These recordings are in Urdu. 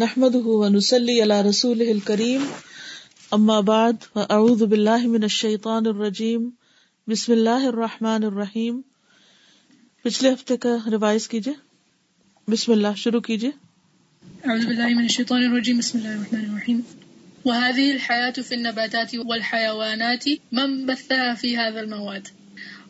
نحمده ونسلي على رسوله الكريم. اما بعد فاعوذ بالله من الشيطان الرجيم. بسم الله الرحمن الرحيم. پچھلے ہفتے کا ریوائز کیجیے بسم اللہ، شروع کیجیے أعوذ بالله من الشيطان الرجيم. بسم الله الرحمن الرحيم. وهذه الحياة في النباتات والحيوانات، من بثها في هذا المواد؟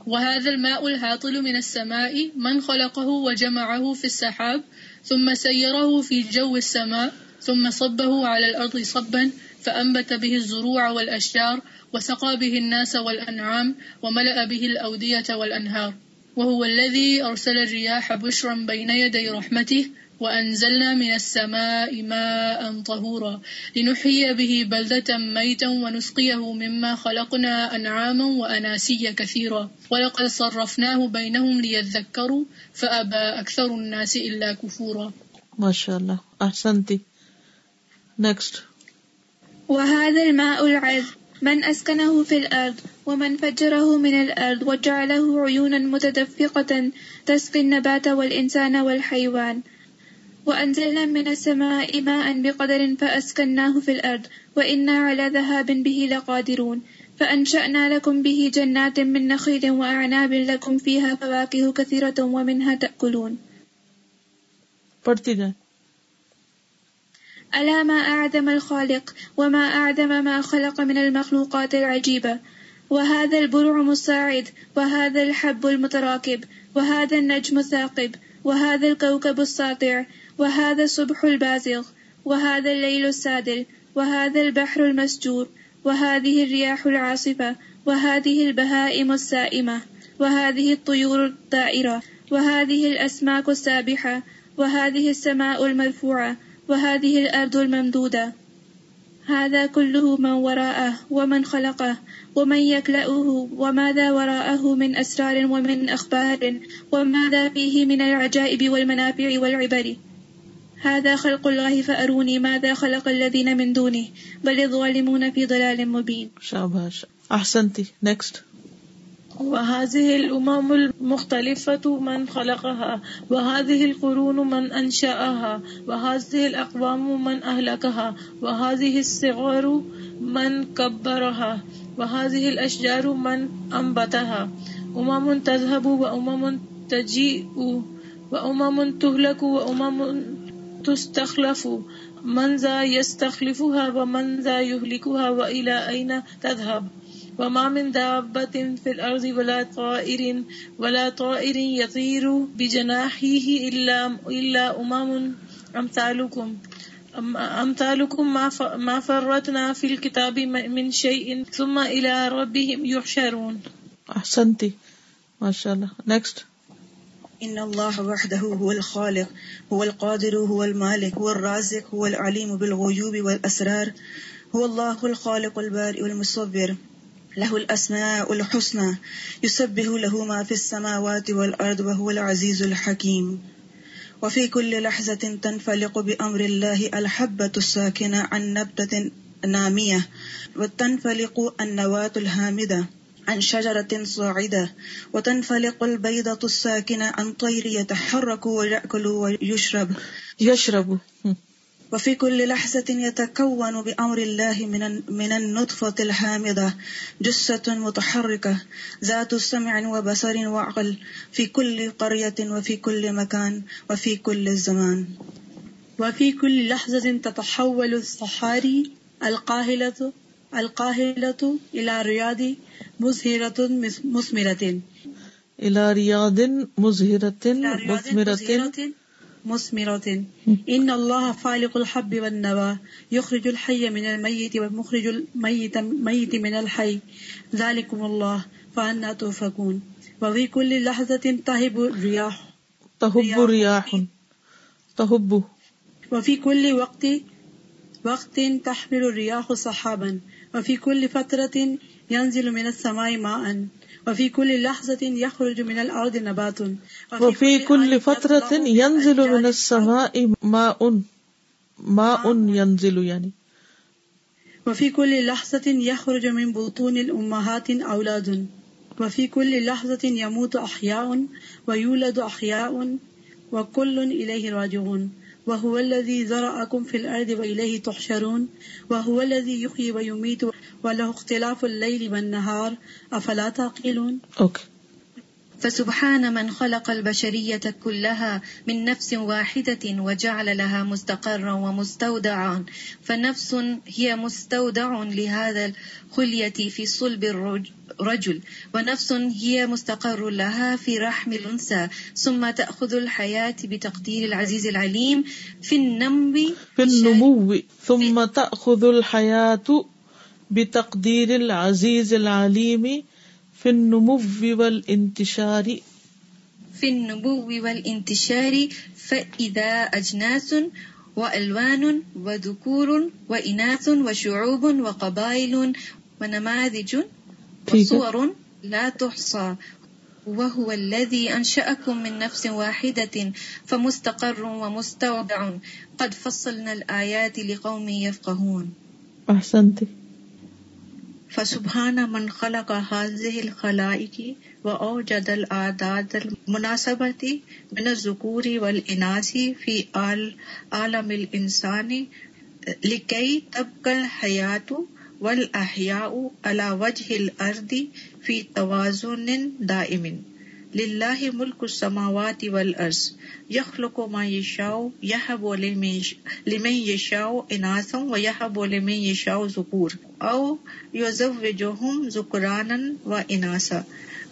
وهذا الماء الهاطل من السماء، من خلقه وجمعه في السحاب ثم سيره في جو السماء، ثم صبه على الأرض صبا، فأنبت به الزروع والأشجار، وسقى به الناس والأنعام، وملأ به الأودية والأنهار. وهو الذي أرسل الرياح بشرا بين يدي رحمته وأنزلنا من السماء ماء طهورا لنحيي به بلدة ميتا ونسقيه مما خلقنا أنعاما وأناسيا كثيرا. ولقد صرفناه بينهم ليذكروا فأبى أكثر الناس إلا كفورا. ما شاء الله احسنتي next. وهذا الماء العذب. من أسكنه في الأرض ومن فجره من الأرض وجعله عيونا متدفقة تسقي النبات والإنسان والحيوان. وأنزلنا من السماء ماء بقدر فأسكناه في الأرض وإنا على ذهاب به لقادرون. فأنشأنا لكم به جنات من نخيل وأعناب لكم فيها فواكه كثيرة ومنها تأكلون. پڑھتی جائیں۔ ألا ما أعدم الخالق وما أعدم ما خلق من المخلوقات العجيبة وهذا وهذا الحب المتراكب وهذا النجم الثاقب وهذا الكوكب الساطع وهذا الصبح البازغ، وهذا الليل السادل وهذا البحر المسجور، وهذه الرياح العاصفة، وهذه البهائم السائمة، وهذه الطيور الطائرة، وهذه الأسماك السابحة، وهذه السماء المرفوعة، وهذه الأرض الممدودة. هذا كله من وراءه ومن خلقه، ومن يكلأه، وماذا وراءه من أسرار ومن أخبار، وماذا فيه من العجائب والمنافع والعبر. هذا خلق الله فأروني ماذا خلق الذين من دونه بل الظالمون في ضلال مبين. شاباش. احسنتي next. وهذه الأمم المختلفة من خلقها وهذه القرون من أنشأها وهذه الأقوام من أهلكها وهذه الصغار من كبرها وهذه الأشجار من أنبتها. أمم تذهب وأمم تجيء وأمم تهلك وأمم تستخلف من ذا يستخلفها ومن ذا يهلكها وإلى أين تذهب؟ وما من دابة في الأرض ولا طائر ولا طائر يطير بجناحيه إلا إلا أمم أمثالكم. أمثالكم ما فرطنا في الكتاب من شيء ثم إلى ربهم يحشرون. احسنتي ما شاء الله next. إن الله وحده هو الخالق، هو القادر، هو المالك، هو الرازق، هو العليم بالغيوب والأسرار، هو الله الخالق البارئ المصور، له الأسماء الحسنى يسبه له ما في السماوات والأرض وهو العزيز الحكيم. وفي كل لحظة تنفلق بأمر الله الحبة الساكنة عن نبتة نامية، وتنفلق النواة الهامدة. عن شجرة صاعدة وتنفلق البيضة الساكنة عن طير يتحرك ويأكل ويشرب. يشرب. وفي كل لحظة يتكون بأمر الله من من النطفة الحامضة جثة متحركة ذات سمع وبصر وعقل في كل قرية وفي كل مكان وفي كل الزمان. وفي كل لحظة تتحول الصحاري القاهلة إلى رياض مثمرة مزهرة مثمرة إن الله فالق الحب والنوى يخرج الحي من الميت ومخرج الميت ميت من الحي ذلكم الله فأنا توفقون وفي كل لحظة تهب الرياح تهب رياح تهب وفي كل وقت وقت تحمل الرياح صحابا وفي كل فترة ينزل من السماء ماء وفي كل لحظة يخرج من الأرض نبات. وفي كل فترة ينزل من السماء ماء. ماء ينزل يعني. وفي كل لحظة يخرج من بطون الأمهات أولاد. وفي كل لحظة يموت أحياء ويولد أحياء وكل إليه راجعون. وهو الذي ذرأكم في الأرض وإليه تحشرون، وهو الذي يحيي ويميت، وله اختلاف الليل والنهار، أفلا تعقلون okay. فسبحان من خلق البشرية كلها من نفس واحدة وجعل لها مستقرا ومستودعا. فنفس هي مستودع لهذا الخلية في صلب الرجل. ونفس هي مستقر لها في رحم الأنثى. ثم تأخذ الحياة بتقدير العزيز العليم. في النمو في النمو. ثم تأخذ الحياة بتقدير العزيز العليم. في النمو والانتشار في النمو والانتشار فإذا أجناس وألوان وذكور وإناث وشعوب وقبائل ونماذج ٹھیک ہے. وصور لا تحصى وهو الذي أنشأكم من نفس واحدة فمستقر ومستودع قد فصلنا الآيات لقوم يفقهون احسنت. فسبحان من خلق هذه الخلائق وأوجد العداد المناسبتی من ذکوری والإناث في فی عالم الإنسان لكي تبقى حیات والأحياء على وجه الأرض فی توازن دائم. لله ملك السماوات والأرض يخلق ما يشاء يهب لمن يشاء إناثا ويهب لمن يشاء ذكور أو يزوجهم ذكرانا وإناثا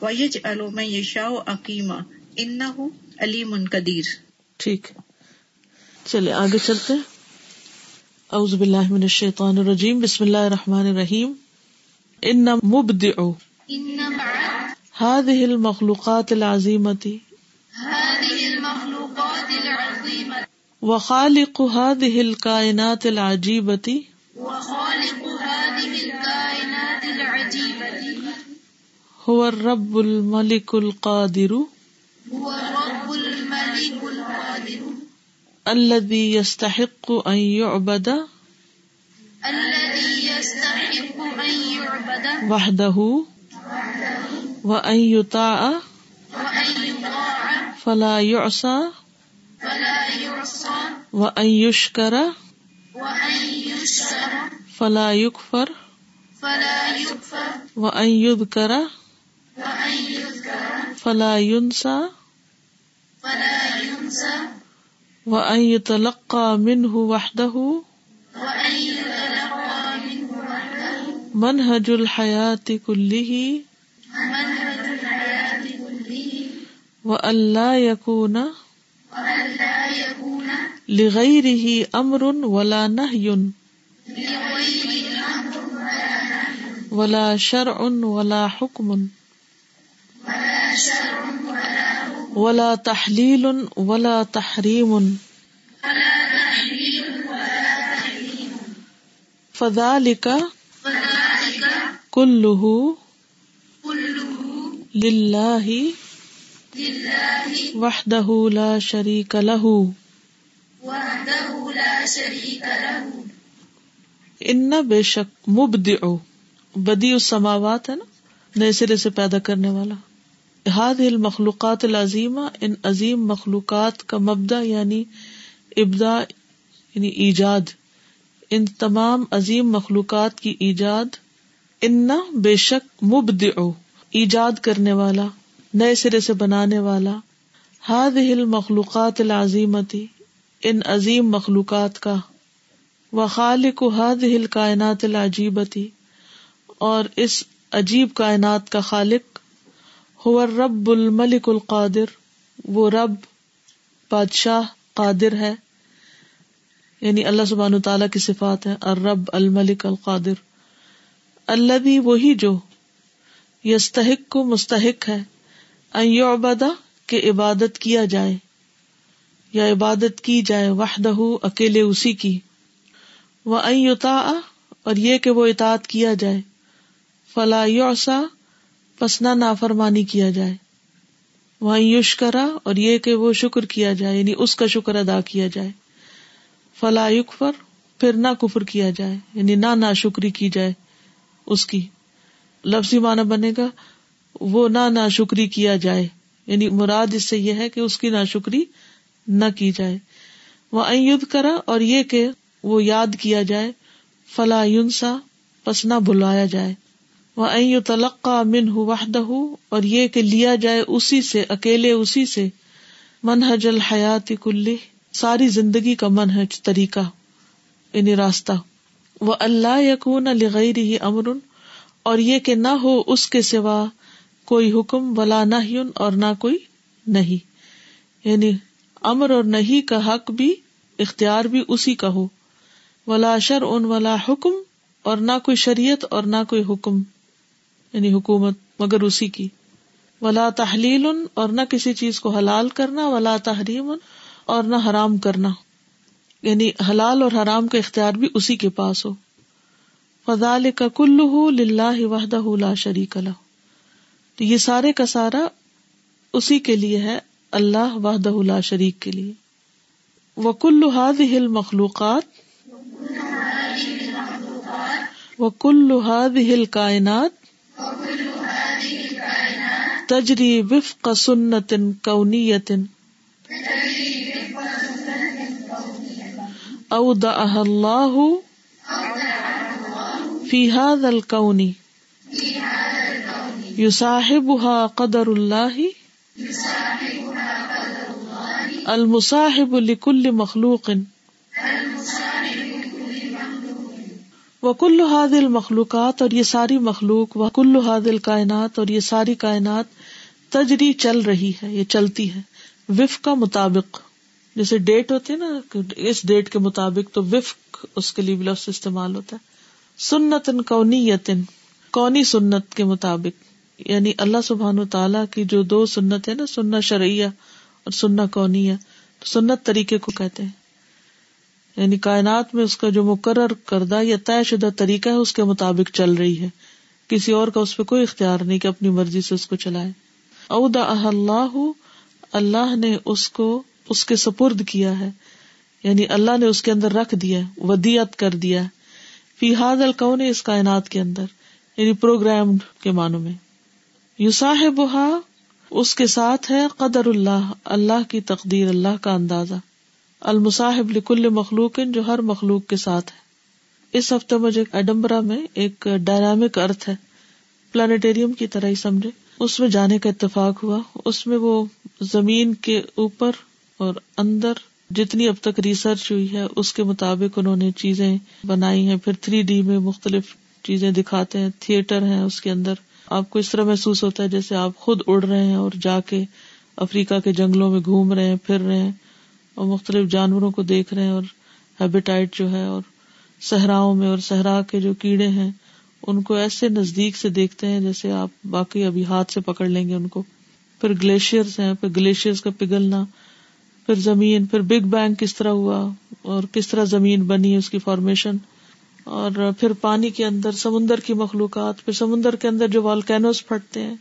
ويجعل من يشاء أقيما إنه عليم قدير ٹھیک۔ چلے آگے چلتے ہیں۔ اعوذ باللہ من الشیطان الرجیم بسم اللہ الرحمن الرحیم۔ ان مبدع هذه المخلوقات العظیمة وخالق هذه الكائنات العجيبة. هو الرب الملك القادر. الذي يستحق أن يعبد. وحده. و یوتا فلا یوسا و ایوش کرا فلا یقفر و اید کرا فلا یونسا و تلقا منہ وحدہ وحده منهج الحياة كله وأن لا يكون لغيره أمر ولا نهي ولا شرع ولا حكم ولا تحليل ولا تحریم تحريم فذلك كله لله وحده لا شريك له. ان بے شک مبدع بدی السماوات ہے نا، نئے سرے سے پیدا کرنے والا. هذه المخلوقات العظیمہ، ان عظیم مخلوقات کا مبدا یعنی ابدا یعنی ایجاد. ان تمام عظیم مخلوقات کی ایجاد ان بے شک مبدع ایجاد کرنے والا، نئے سرے سے بنانے والا۔ هذه المخلوقات العظیمتی ان عظیم مخلوقات کا۔ وخالق هذه الکائنات العجیبتی اور اس عجیب کائنات کا خالق۔ هو الرب الملک القادر، وہ رب، بادشاہ، قادر ہے۔ یعنی اللہ سبحانہ تعالیٰ کی صفات ہے الرب الملک القادر۔ الذي وہی جو یستحق کو مستحق ہے، ان کہ عبادت کیا جائے، یا عبادت کی جائے وحدہ، اکیلے اسی کی۔ وہ یطاع اور یہ کہ وہ اطاعت کیا جائے۔ فلا یعصا پس نہ نافرمانی کیا جائے۔ وہ یشکرا اور یہ کہ وہ شکر کیا جائے یعنی اس کا شکر ادا کیا جائے۔ فلا یکفر، پھر نہ کفر کیا جائے یعنی نہ نا شکری کی جائے۔ اس کی لفظی معنی بنے گا، وہ نہ نا شکری کیا جائے۔ یعنی مراد اس سے یہ ہے کہ اس کی نا شکری نہ کی جائے۔ وہ ائد کرا اور یہ کہ وہ یاد کیا جائے۔ فلا یونسا پس نہ بلایا جائے۔ وہ این تلقا من وحدہ اور یہ کہ لیا جائے اسی سے، اکیلے اسی سے۔ منہج الحیات کلی ساری زندگی کا منہج، طریقہ یعنی راستہ۔ وہ اللہ یقون لغیر ہی امر اور یہ کہ نہ ہو اس کے سوا کوئی حکم ولا نہ اور نہ کوئی نہیں۔ یعنی امر اور نہیں کا حق بھی، اختیار بھی اسی کا ہو۔ ولا شر ان ولا حکم، اور نہ کوئی شریعت اور نہ کوئی حکم۔ یعنی حکومت مگر اسی کی۔ ولا تحلیل اور نہ کسی چیز کو حلال کرنا، ولا تحریم اور نہ حرام کرنا۔ یعنی حلال اور حرام کا اختیار بھی اسی کے پاس ہو۔ فضال کا کل وحدہ لا شریک اللہ تو یہ سارے کا سارا اسی کے لیے ہے، اللہ وحدہ لا شریک کے لیے۔ وہ کل ہل مخلوقات وہ کل ہل کائنات تجری وفق سنت کونیت او اللہ فی هذا الكون. يصاحبها قدر الله. المصاحب لكل مخلوق. وكل هذه المخلوقات اور یہ ساری مخلوق، وكل هذه الكائنات اور یہ ساری کائنات تجری چل رہی ہے، یہ چلتی ہے وف کا مطابق. جیسے ڈیٹ ہوتی ہے نا، اس ڈیٹ کے مطابق تو وفق اس کے لیے لفظ استعمال ہوتا ہے۔ سنت کونی یتن کونی سنت کے مطابق یعنی اللہ سبحان تعالیٰ کی جو دو سنت ہے نا سننا شرعیہ اور سننا کونی تو سنت طریقے کو کہتے ہیں۔ یعنی کائنات میں اس کا جو مقرر کردہ یا طے شدہ طریقہ ہے، اس کے مطابق چل رہی ہے۔ کسی اور کا اس پہ کوئی اختیار نہیں کہ اپنی مرضی سے اس کو چلائے۔ اودا اللہ اللہ نے اس کو اس کے سپرد کیا ہے۔ یعنی اللہ نے اس کے اندر رکھ دیا ودیت کر دیا فی حاد القون اس کائنات کے اندر یعنی پروگرام کے معنوں میں۔ یو صاحب اس کے ساتھ ہے قدر اللہ اللہ کی تقدیر، اللہ کا اندازہ۔ المصاحب لکل مخلوق، جو ہر مخلوق کے ساتھ ہے۔ اس ہفتے مجھے ایڈمبرا میں ایک ڈائنامک ارتھ ہے۔ پلانٹوریم کی طرح ہی سمجھے۔ اس میں جانے کا اتفاق ہوا۔ اس میں وہ زمین کے اوپر اور اندر جتنی اب تک ریسرچ ہوئی ہے، اس کے مطابق انہوں نے چیزیں بنائی ہیں۔ پھر تھری ڈی میں مختلف چیزیں دکھاتے ہیں تھیٹر ہیں اس کے اندر۔ آپ کو اس طرح محسوس ہوتا ہے جیسے آپ خود اڑ رہے ہیں اور جا کے افریقہ کے جنگلوں میں گھوم رہے ہیں، پھر رہے ہیں اور مختلف جانوروں کو دیکھ رہے ہیں اور ہیبیٹائٹ جو ہے اور صحراؤں میں اور صحرا کے جو کیڑے ہیں، ان کو ایسے نزدیک سے دیکھتے ہیں جیسے آپ باقی ابھی ہاتھ سے پکڑ لیں گے ان کو۔ پھر گلیشیئر ہیں، پھر گلیشیئر کا پگھلنا پھر زمین، پھر بگ بینگ کس طرح ہوا اور کس طرح زمین بنی اس کی فارمیشن اور پھر پانی کے اندر، سمندر کی مخلوقات، پھر سمندر کے اندر جو والکینوز پھٹتے ہیں۔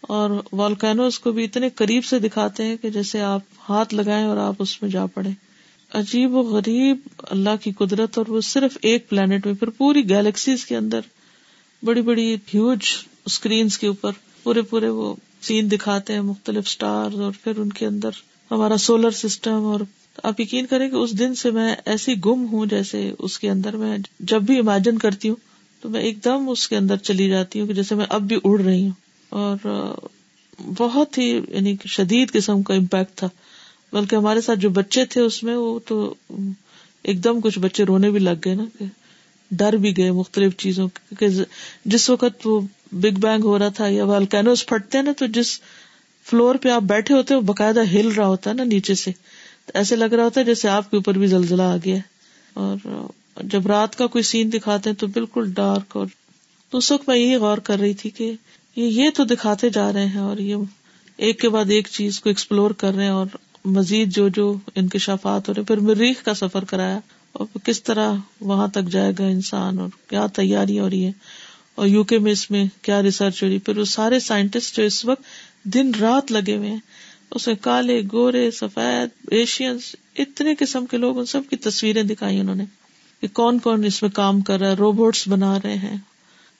اور والکینوز کو بھی اتنے قریب سے دکھاتے ہیں کہ جیسے آپ ہاتھ لگائیں اور آپ اس میں جا پڑے عجیب و غریب اللہ کی قدرت اور وہ صرف ایک پلانٹ میں، پھر پوری گیلیکسیز کے اندر۔ بڑی بڑی ہیوج اسکرینس کے اوپر پورے پورے وہ سین دکھاتے ہیں، مختلف اسٹار اور پھر ان کے اندر۔ ہمارا سولر سسٹم اور آپ یقین کریں کہ اس دن سے میں ایسی گم ہوں جیسے اس کے اندر میں جب بھی امیجن کرتی ہوں تو میں ایک دم اس کے اندر چلی جاتی ہوں کہ جیسے میں اب بھی اڑ رہی ہوں اور بہت ہی یعنی شدید قسم کا امپیکٹ تھا بلکہ ہمارے ساتھ جو بچے تھے اس میں وہ تو ایک دم کچھ بچے رونے بھی لگ گئے نا کہ ڈر بھی گئے مختلف چیزوں کے جس وقت وہ بگ بینگ ہو رہا تھا یا والکینوز پھٹتے نا تو جس فلور پہ آپ بیٹھے ہوتے وہ باقاعدہ ہل رہا ہوتا ہے نا نیچے سے۔ ایسے لگ رہا ہوتا ہے جیسے آپ کے اوپر بھی زلزلہ آ گیا اور جب رات کا کوئی سین دکھاتے ہیں تو بالکل ڈارک اور تو اس وقت میں یہی غور کر رہی تھی کہ یہ تو دکھاتے جا رہے ہیں اور یہ ایک کے بعد ایک چیز کو ایکسپلور کر رہے ہیں اور مزید جو جو انکشافات ہو رہے پھر مریخ کا سفر کرایا۔ اور کس طرح وہاں تک جائے گا انسان اور کیا تیاری ہو رہی ہے؟ اور یو کے میں اس میں کیا ریسرچ ہو رہی ہے؟ پھر وہ سارے سائنٹسٹ جو اس وقت دن رات لگے ہوئے ہیں۔ اس میں کالے، گورے، سفید ایشینس اتنے قسم کے لوگ ان سب کی تصویریں دکھائی انہوں نے کہ کون کون اس میں کام کر رہا ہے، روبوٹس بنا رہے ہیں۔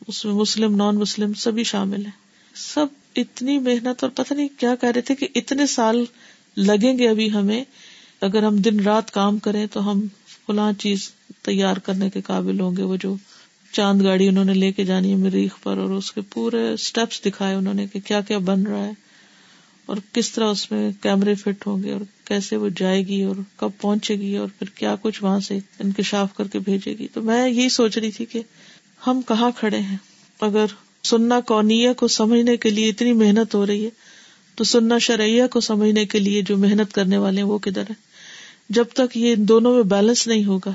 اس میں مسلم نان مسلم سبھی شامل ہیں۔ سب اتنی محنت اور پتہ نہیں کیا کہہ رہے تھے کہ اتنے سال لگیں گے ابھی ہمیں۔ اگر ہم دن رات کام کریں تو ہم فلاں چیز تیار کرنے کے قابل ہوں گے، وہ جو چاند گاڑی انہوں نے لے کے جانی ہے مریخ پر اور اس کے پورے اسٹیپس دکھائے انہوں نے کہ کیا کیا بن رہا ہے اور کس طرح اس میں کیمرے فٹ ہوں گے اور کیسے وہ جائے گی اور کب پہنچے گی اور پھر کیا کچھ وہاں سے انکشاف کر کے بھیجے گی۔ تو میں یہی سوچ رہی تھی کہ ہم کہاں کھڑے ہیں؟ اگر سننا کونیا کو سمجھنے کے لیے اتنی محنت ہو رہی ہے، تو سننا شرعیہ کو سمجھنے کے لیے جو محنت کرنے والے ہیں وہ کدھر ہے جب تک یہ دونوں میں بیلنس نہیں ہوگا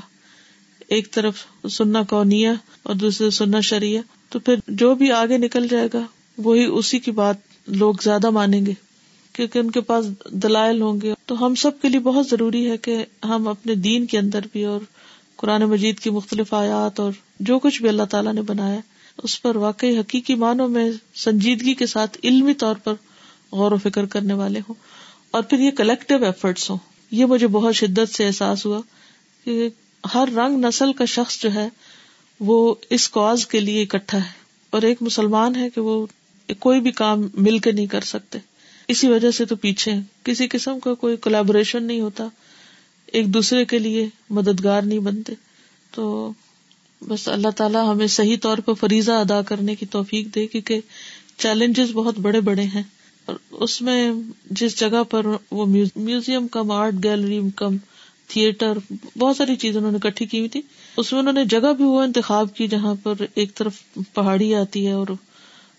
ایک طرف سننا کونیا اور دوسرے سننا شریعہ، تو پھر جو بھی آگے نکل جائے گا، وہی اسی کی بات لوگ زیادہ مانیں گے۔ کیونکہ ان کے پاس دلائل ہوں گے۔ تو ہم سب کے لیے بہت ضروری ہے کہ ہم اپنے دین کے اندر بھی اور قرآن مجید کی مختلف آیات اور جو کچھ بھی اللہ تعالیٰ نے بنایا اس پر واقعی حقیقی معنوں میں سنجیدگی کے ساتھ علمی طور پر غور و فکر کرنے والے ہوں۔ اور پھر یہ کلیکٹو ایفرٹس ہوں۔ یہ مجھے بہت شدت سے احساس ہوا کہ ہر رنگ نسل کا شخص جو ہے وہ اس کاز کے لیے اکٹھا ہے اور ایک مسلمان ہے کہ وہ کوئی بھی کام مل کے نہیں کر سکتے۔ اسی وجہ سے تو پیچھے کسی قسم کا کوئی کولیبوریشن نہیں ہوتا۔ ایک دوسرے کے لیے مددگار نہیں بنتے۔ تو بس اللہ تعالیٰ ہمیں صحیح طور پر فریضہ ادا کرنے کی توفیق دے کیونکہ چیلنجز بہت بڑے بڑے ہیں۔ اور اس میں جس جگہ پر وہ museum cum art gallery cum theatre, بہت ساری چیزیں انہوں نے کٹھی کی ہوئی تھی۔ اس میں انہوں نے جگہ بھی وہ انتخاب کی جہاں پر ایک طرف پہاڑی آتی ہے اور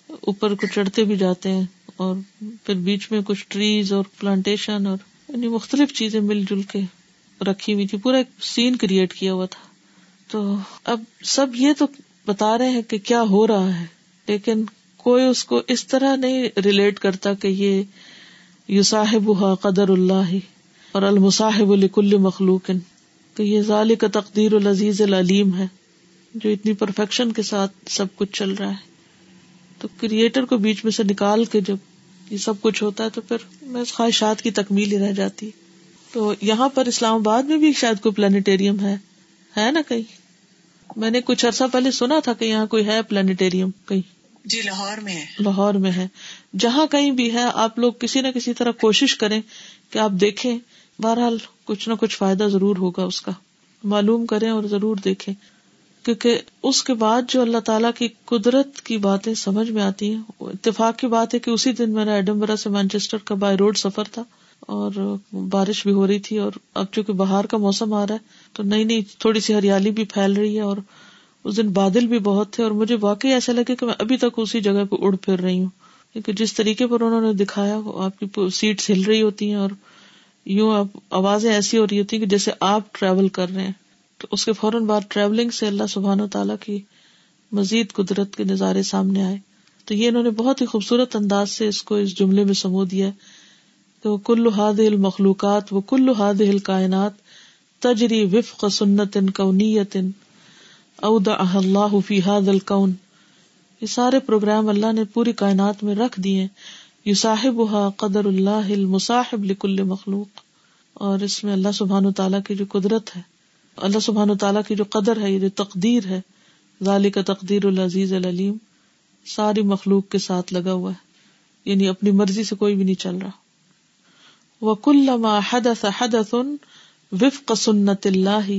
اوپر کو چڑھتے بھی جاتے ہیں اور پھر بیچ میں کچھ ٹریز اور پلانٹیشن اور یعنی مختلف چیزیں مل جل کے رکھی ہوئی تھی۔ پورا ایک سین کریٹ کیا ہوا تھا۔ تو اب سب یہ تو بتا رہے ہیں کہ کیا ہو رہا ہے، لیکن کوئی اس کو اس طرح نہیں ریلیٹ کرتا کہ یہ یو صاحب قدر اللہ۔ اور المصاحب الکل مخلوق۔ کہ یہ ظال کا تقدیر العزیز العلیم ہے جو اتنی پرفیکشن کے ساتھ سب کچھ چل رہا ہے۔ تو کریٹر کو بیچ میں سے نکال کے جب یہ سب کچھ ہوتا ہے تو پھر میں خواہشات کی تکمیل ہی رہ جاتی۔ تو یہاں پر اسلام آباد میں بھی شاید کوئی پلانیٹوریم ہے۔ ہے نا کہیں؟ میں نے کچھ عرصہ پہلے سنا تھا کہ یہاں کوئی ہے پلانیٹوریم کہیں؟ جی لاہور میں ہے۔ لاہور میں ہے۔ جہاں کہیں بھی ہے آپ لوگ کسی نہ کسی طرح کوشش کریں کہ آپ دیکھیں بہرحال کچھ نہ کچھ فائدہ ضرور ہوگا اس کا۔ معلوم کریں اور ضرور دیکھیں۔ کیونکہ اس کے بعد جو اللہ تعالیٰ کی قدرت کی باتیں سمجھ میں آتی ہیں اتفاق کی بات ہے کہ اسی دن میرا ایڈمبرا سے مانچیسٹر کا بائی روڈ سفر تھا اور بارش بھی ہو رہی تھی اور اب چونکہ باہر کا موسم آ رہا ہے تو نئی نئی تھوڑی سی ہریالی بھی پھیل رہی ہے اور اس دن بادل بھی بہت تھے اور مجھے واقعی ایسا لگے کہ میں ابھی تک اسی جگہ پہ اڑ پھر رہی ہوں۔ کیونکہ جس طریقے پر انہوں نے دکھایا آپ کی سیٹ ہل رہی ہوتی ہیں اور یوں آپ آوازیں ایسی ہو رہی ہوتی کہ جیسے آپ ٹریول کر رہے ہیں، تو اس کے فوراً بعد ٹریولنگ سے اللہ سبحان و تعالیٰ کی مزید قدرت کے نظارے سامنے آئے۔ تو یہ انہوں نے بہت ہی خوبصورت انداز سے اس کو اس جملے میں سمو دیا کہ وہ کل ہاد المخلوقات، وہ کل ہاد کائنات تجری وفق سنت کونیت اود اللہ فی حاد الکون۔ یہ سارے پروگرام اللہ نے پوری کائنات میں رکھ دیے۔ یو صاحب قدر اللہ المصاحب لکل مخلوق۔ اور اس میں اللہ سبحان و تعالیٰ کی جو قدرت ہے، اللہ سبحان و تعالیٰ کی جو قدر ہے، یہ جو تقدیر ہے ظالی کا تقدیر العزیز العلیم، ساری مخلوق کے ساتھ لگا ہوا ہے۔ یعنی اپنی مرضی سے کوئی بھی نہیں چل رہا۔ وہ کل حدث حدث وفق سنت اللہ۔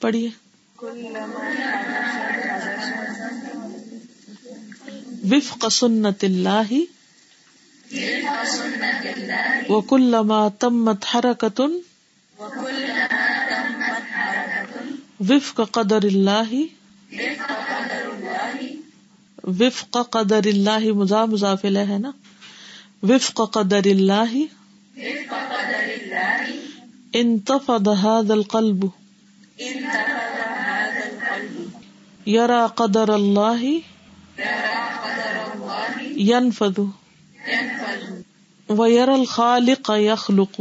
پڑھیے۔ وفق سنت اللہ۔ وہ کل تمت حرکت وفق قدر اللہ وفق قدر اللہ مزا مزافل ہے نا؟ وفق قدر اللہ انتفض هذا القلب. يرى قدر الله ينفذ. ويرى الخالق يخلق.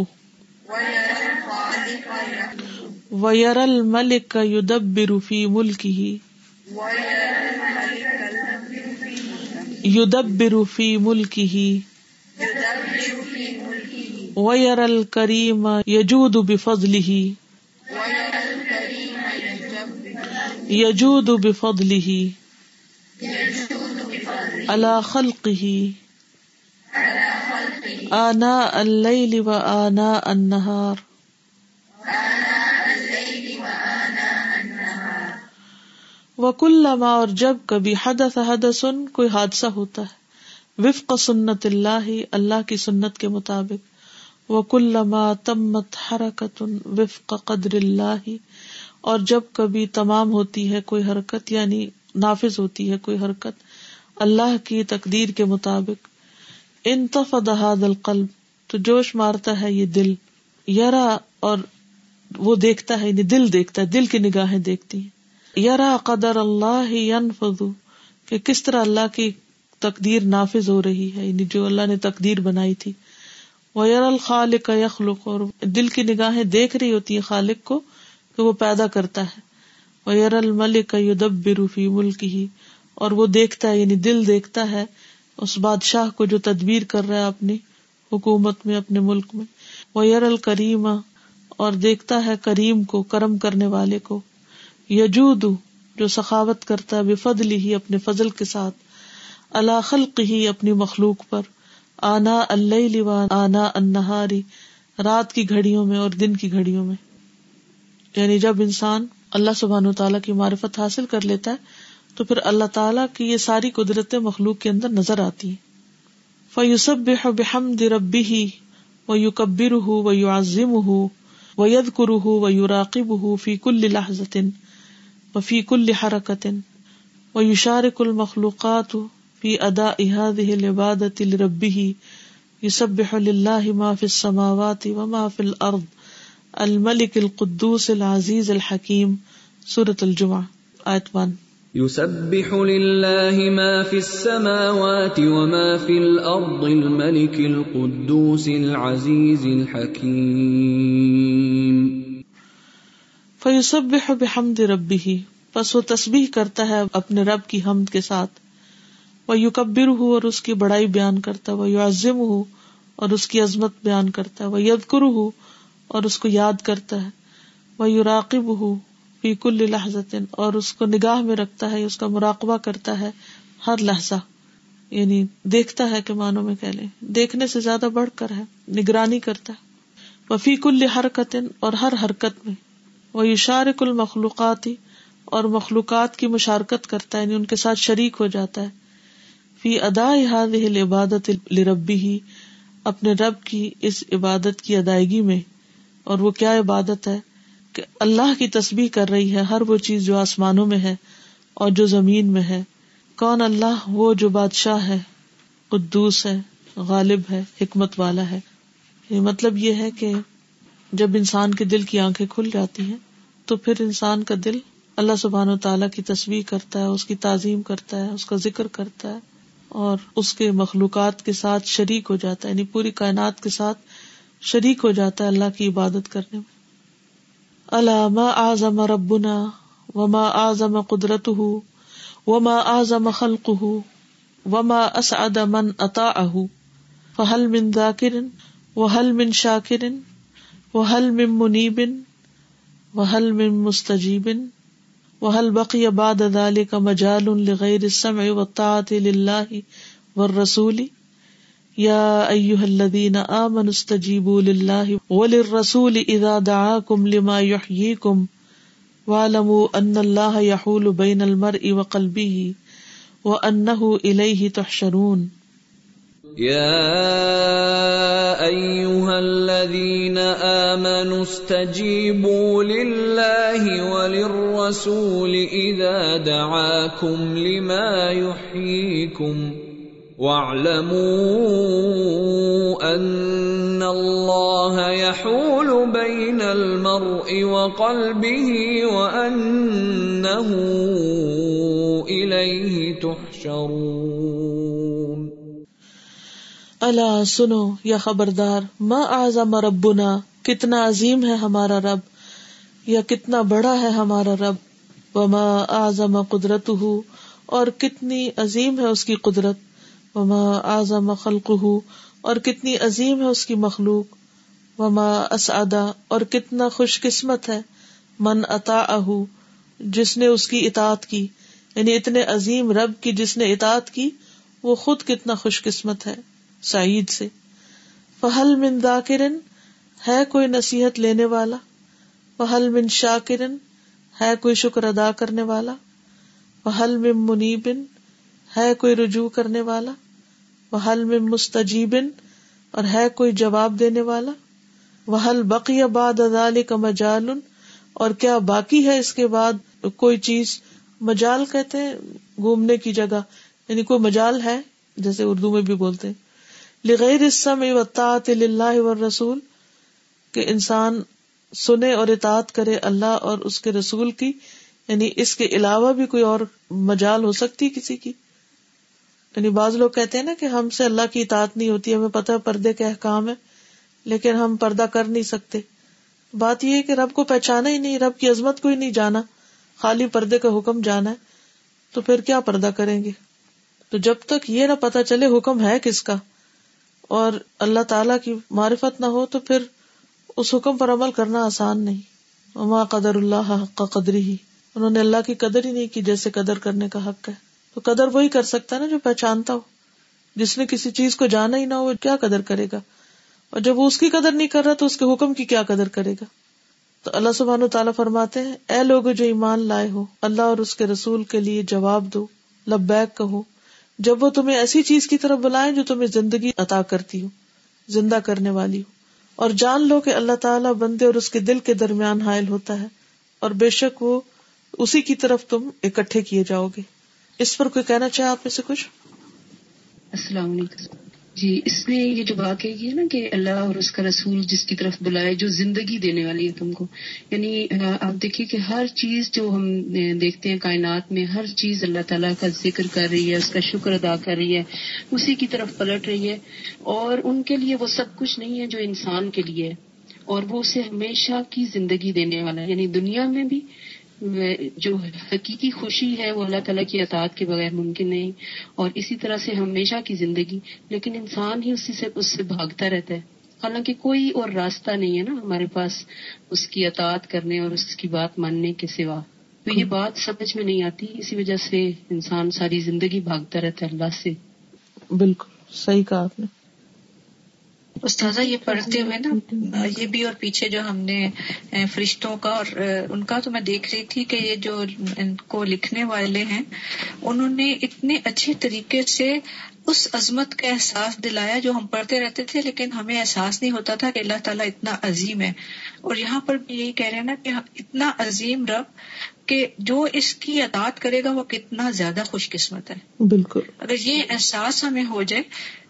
ویر الملک یدبر فی ملکه یدبر فی ملکه ویر الکریم یجود بفضله. یجود بفضله. على خلقه. آناء اللیل و آناء النہار وکل اور جب کبھی حدث حدثن کوئی حادثہ ہوتا ہے. وفق سنت اللہ اللہ کی سنت کے مطابق. وکل تمت حرکت وفق قدر اللہ، اور جب کبھی تمام ہوتی ہے کوئی حرکت یعنی نافذ ہوتی ہے کوئی حرکت، اللہ کی تقدیر کے مطابق. انتفض هذا القلب، تو جوش مارتا ہے یہ دل، یرا اور وہ دیکھتا ہے یعنی دل دیکھتا ہے، دل کی نگاہیں دیکھتی ہیں۔ یرا قدر اللہ کہ کس طرح اللہ کی تقدیر نافذ ہو رہی ہے یعنی جو اللہ نے تقدیر بنائی تھی۔ وہ یر الخالق یخلق اور دل کی نگاہیں دیکھ رہی ہوتی ہے خالق کو، کہ وہ پیدا کرتا ہے۔ وہ یر الملک یدبر فی ملک ہی اور وہ دیکھتا ہے یعنی دل دیکھتا ہے اس بادشاہ کو جو تدبیر کر رہا ہے اپنی حکومت میں، اپنے ملک میں۔ وہ یر الکریم اور دیکھتا ہے کریم کو، کرم کرنے والے کو۔ یجود جو سخاوت کرتا ہے بے ہی اپنے فضل کے ساتھ۔ اللہ خلق ہی اپنی مخلوق پر۔ آنا اللہ آنا انہاری رات کی گھڑیوں میں اور دن کی گھڑیوں میں۔ یعنی جب انسان اللہ سبحان تعالیٰ کی معرفت حاصل کر لیتا ہے تو پھر اللہ تعالیٰ کی یہ ساری قدرتیں مخلوق کے اندر نظر آتی ہیں۔ فیوسب بحمد ربی ہی وہ یو کبر ہُو و یو عظم ہُو و ید کرو و یو راقب ہُو فی کل لحظت وفی کل حرکت و یشارک المخلوقات فی ادا هذه العبادة لربه يسبح لله ما في السماوات وما في الارض الملك القدوس العزيز الحكيم سورة الجمعة آیت 1 يسبح لله ما في السماوات وما في الارض الملك القدوس العزيز الحكيم. فیوسب بحمد ربی ہی بس وہ تسبیح کرتا ہے اپنے رب کی حمد کے ساتھ۔ وہ یوکبر ہو اور اس کی بڑائی بیان کرتا ہے وہ یو عظم ہو اور اس کی عظمت بیان کرتا ہے وہ یدکر ہو اور اس کو یاد کرتا ہے وہ یو راقب ہو فی کل لحظت اور اس کو نگاہ میں رکھتا ہے، اس کا مراقبہ کرتا ہے ہر لہجہ یعنی دیکھتا ہے کہ مانو میں کہہ لیں۔ دیکھنے سے زیادہ بڑھ کر ہے، نگرانی کرتا ہے۔ وفی کل حرکت اور ہر حرکت میں۔ وہ یشارک المخلوقات اور مخلوقات کی مشارکت کرتا ہے یعنی ان کے ساتھ شریک ہو جاتا ہے۔ فی ادا عبادت لربی ہی اپنے رب کی اس عبادت کی ادائیگی میں۔ اور وہ کیا عبادت ہے؟ کہ اللہ کی تسبیح کر رہی ہے، ہر وہ چیز جو آسمانوں میں ہے اور جو زمین میں ہے۔ کون اللہ؟ وہ جو بادشاہ ہے، قدوس ہے، غالب ہے، حکمت والا ہے۔ مطلب یہ ہے کہ جب انسان کے دل کی آنکھیں کھل جاتی ہیں، تو پھر انسان کا دل اللہ سبحان و تعالیٰ کی تصویر کرتا ہے، اس کی تعظیم کرتا ہے، اس کا ذکر کرتا ہے اور اس کے مخلوقات کے ساتھ شریک ہو جاتا ہے یعنی پوری کائنات کے ساتھ شریک ہو جاتا ہے اللہ کی عبادت کرنے میں۔ علامہ اعظم ربنا وما اعظم قدرت ہُ وما اعظم خلق ہُ وما اسعد من اتا فہل من ذاکر و حل من شاکر وحل من منیبن وحل من مستجیبن وحل بقی بعد ذلك مجال لغیر السمع والطاعة لله والرسول یا ایها الذین آمنوا استجیبوا لله وللرسول اذا دعاكم لما يحييكم واعلموا ان الله يحول بين المرء وقلبه وانه الیہ تحشرون۔ يا ايها الذين امنوا استجيبوا لله وللرسول اذا دعاكم لما يحييكم واعلموا ان الله يحول بين المرء وقلبه وانه اليه تحشرون. اللہ سنو یا خبردار، ما اعظم ربنا، کتنا عظیم ہے ہمارا رب، یا کتنا بڑا ہے ہمارا رب، وما اعظم قدرت ہو اور کتنی عظیم ہے اس کی قدرت؟ وما اعظم خلق اور کتنی عظیم ہے اس کی مخلوق. وما اسعدا اور کتنا خوش قسمت ہے، من اتا جس نے اس کی اطاعت کی. یعنی اتنے عظیم رب کی جس نے اطاعت کی، وہ خود کتنا خوش قسمت ہے، سعید سے. فہل من ذاکرن، ہے کوئی نصیحت لینے والا؟ وہ حل من شاکرن، ہے کوئی شکر ادا کرنے والا؟ وہ حل من منیبن، ہے کوئی رجوع کرنے والا؟ وہ حل من مستجیبن اور ہے کوئی جواب دینے والا؟ وہ حل بقی باد ادال کا مجال؟ اور کیا باقی ہے اس کے بعد کوئی چیز مجال کہتے ہیں؟ گھومنے کی جگہ یعنی کوئی مجال ہے، جیسے اردو میں بھی بولتے لغیر و تعت اللہ و رسول کہ انسان سنے اور اطاعت کرے اللہ اور اس کے رسول کی یعنی اس کے علاوہ بھی کوئی اور مجال ہو سکتی کسی کی؟ یعنی بعض لوگ کہتے ہیں نا کہ ہم سے اللہ کی اطاعت نہیں ہوتی، ہمیں پتہ پردے کا احکام ہے لیکن ہم پردہ کر نہیں سکتے۔ بات یہ ہے کہ رب کو پہچانا ہی نہیں، رب کی عظمت کو ہی نہیں جانا۔ خالی پردے کا حکم جانا ہے، تو پھر کیا پردہ کریں گے؟ تو جب تک یہ نہ پتا چلے حکم ہے کس کا، اور اللہ تعالی کی معرفت نہ ہو، تو پھر اس حکم پر عمل کرنا آسان نہیں۔ اما قدر اللہ حق قدری ہی انہوں نے اللہ کی قدر ہی نہیں کی جیسے قدر کرنے کا حق ہے۔ تو قدر وہی کر سکتا ہے نا جو پہچانتا ہو۔ جس نے کسی چیز کو جانا ہی نہ ہو کیا قدر کرے گا؟ اور جب وہ اس کی قدر نہیں کر رہا تو اس کے حکم کی کیا قدر کرے گا؟ تو اللہ سبحان و تعالیٰ فرماتے ہیں، اے لوگ جو ایمان لائے ہو، اللہ اور اس کے رسول کے لیے جواب دو، لبیک کہو۔ جب وہ تمہیں ایسی چیز کی طرف بلائیں جو تمہیں زندگی عطا کرتی ہو، زندہ کرنے والی ہو۔ اور جان لو کہ اللہ تعالیٰ بندے اور اس کے دل کے درمیان حائل ہوتا ہے، اور بے شک وہ اسی کی طرف تم اکٹھے کیے جاؤ گے۔ اس پر کوئی کہنا چاہے آپ میں سے کچھ؟ السلام علیکم۔ جی اس میں یہ جو بات ہے نا کہ اللہ اور اس کا رسول جس کی طرف بلائے، جو زندگی دینے والی ہے تم کو۔ یعنی آپ دیکھیے کہ ہر چیز جو ہم دیکھتے ہیں کائنات میں، ہر چیز اللہ تعالیٰ کا ذکر کر رہی ہے، اس کا شکر ادا کر رہی ہے، اسی کی طرف پلٹ رہی ہے۔ اور ان کے لیے وہ سب کچھ نہیں ہے جو انسان کے لیے اور وہ اسے ہمیشہ کی زندگی دینے والا ہے۔ یعنی دنیا میں بھی جو حقیقی خوشی ہے وہ اللہ تعالیٰ کی اطاعت کے بغیر ممکن نہیں۔ اور اسی طرح سے ہمیشہ کی زندگی، لیکن انسان ہی اسی سے، اس سے بھاگتا رہتا ہے۔ حالانکہ کوئی اور راستہ نہیں ہے نا ہمارے پاس اس کی اطاعت کرنے اور اس کی بات ماننے کے سوا۔ تو یہ بات سمجھ میں نہیں آتی، اسی وجہ سے انسان ساری زندگی بھاگتا رہتا ہے اللہ سے۔ بالکل، صحیح کہا آپ نے۔ استاذہ یہ پڑھتے ہوئے نا یہ بھی اور پیچھے جو ہم نے فرشتوں کا اور ان کا تو میں دیکھ رہی تھی کہ یہ جو ان کو لکھنے والے ہیں انہوں نے اتنے اچھے طریقے سے اس عظمت کا احساس دلایا جو ہم پڑھتے رہتے تھے لیکن ہمیں احساس نہیں ہوتا تھا کہ اللہ تعالیٰ اتنا عظیم ہے۔ اور یہاں پر بھی یہی کہہ رہے ہیں نا کہ اتنا عظیم رب کہ جو اس کی اطاعت کرے گا وہ کتنا زیادہ خوش قسمت ہے۔ بالکل۔ اگر یہ احساس ہمیں ہو جائے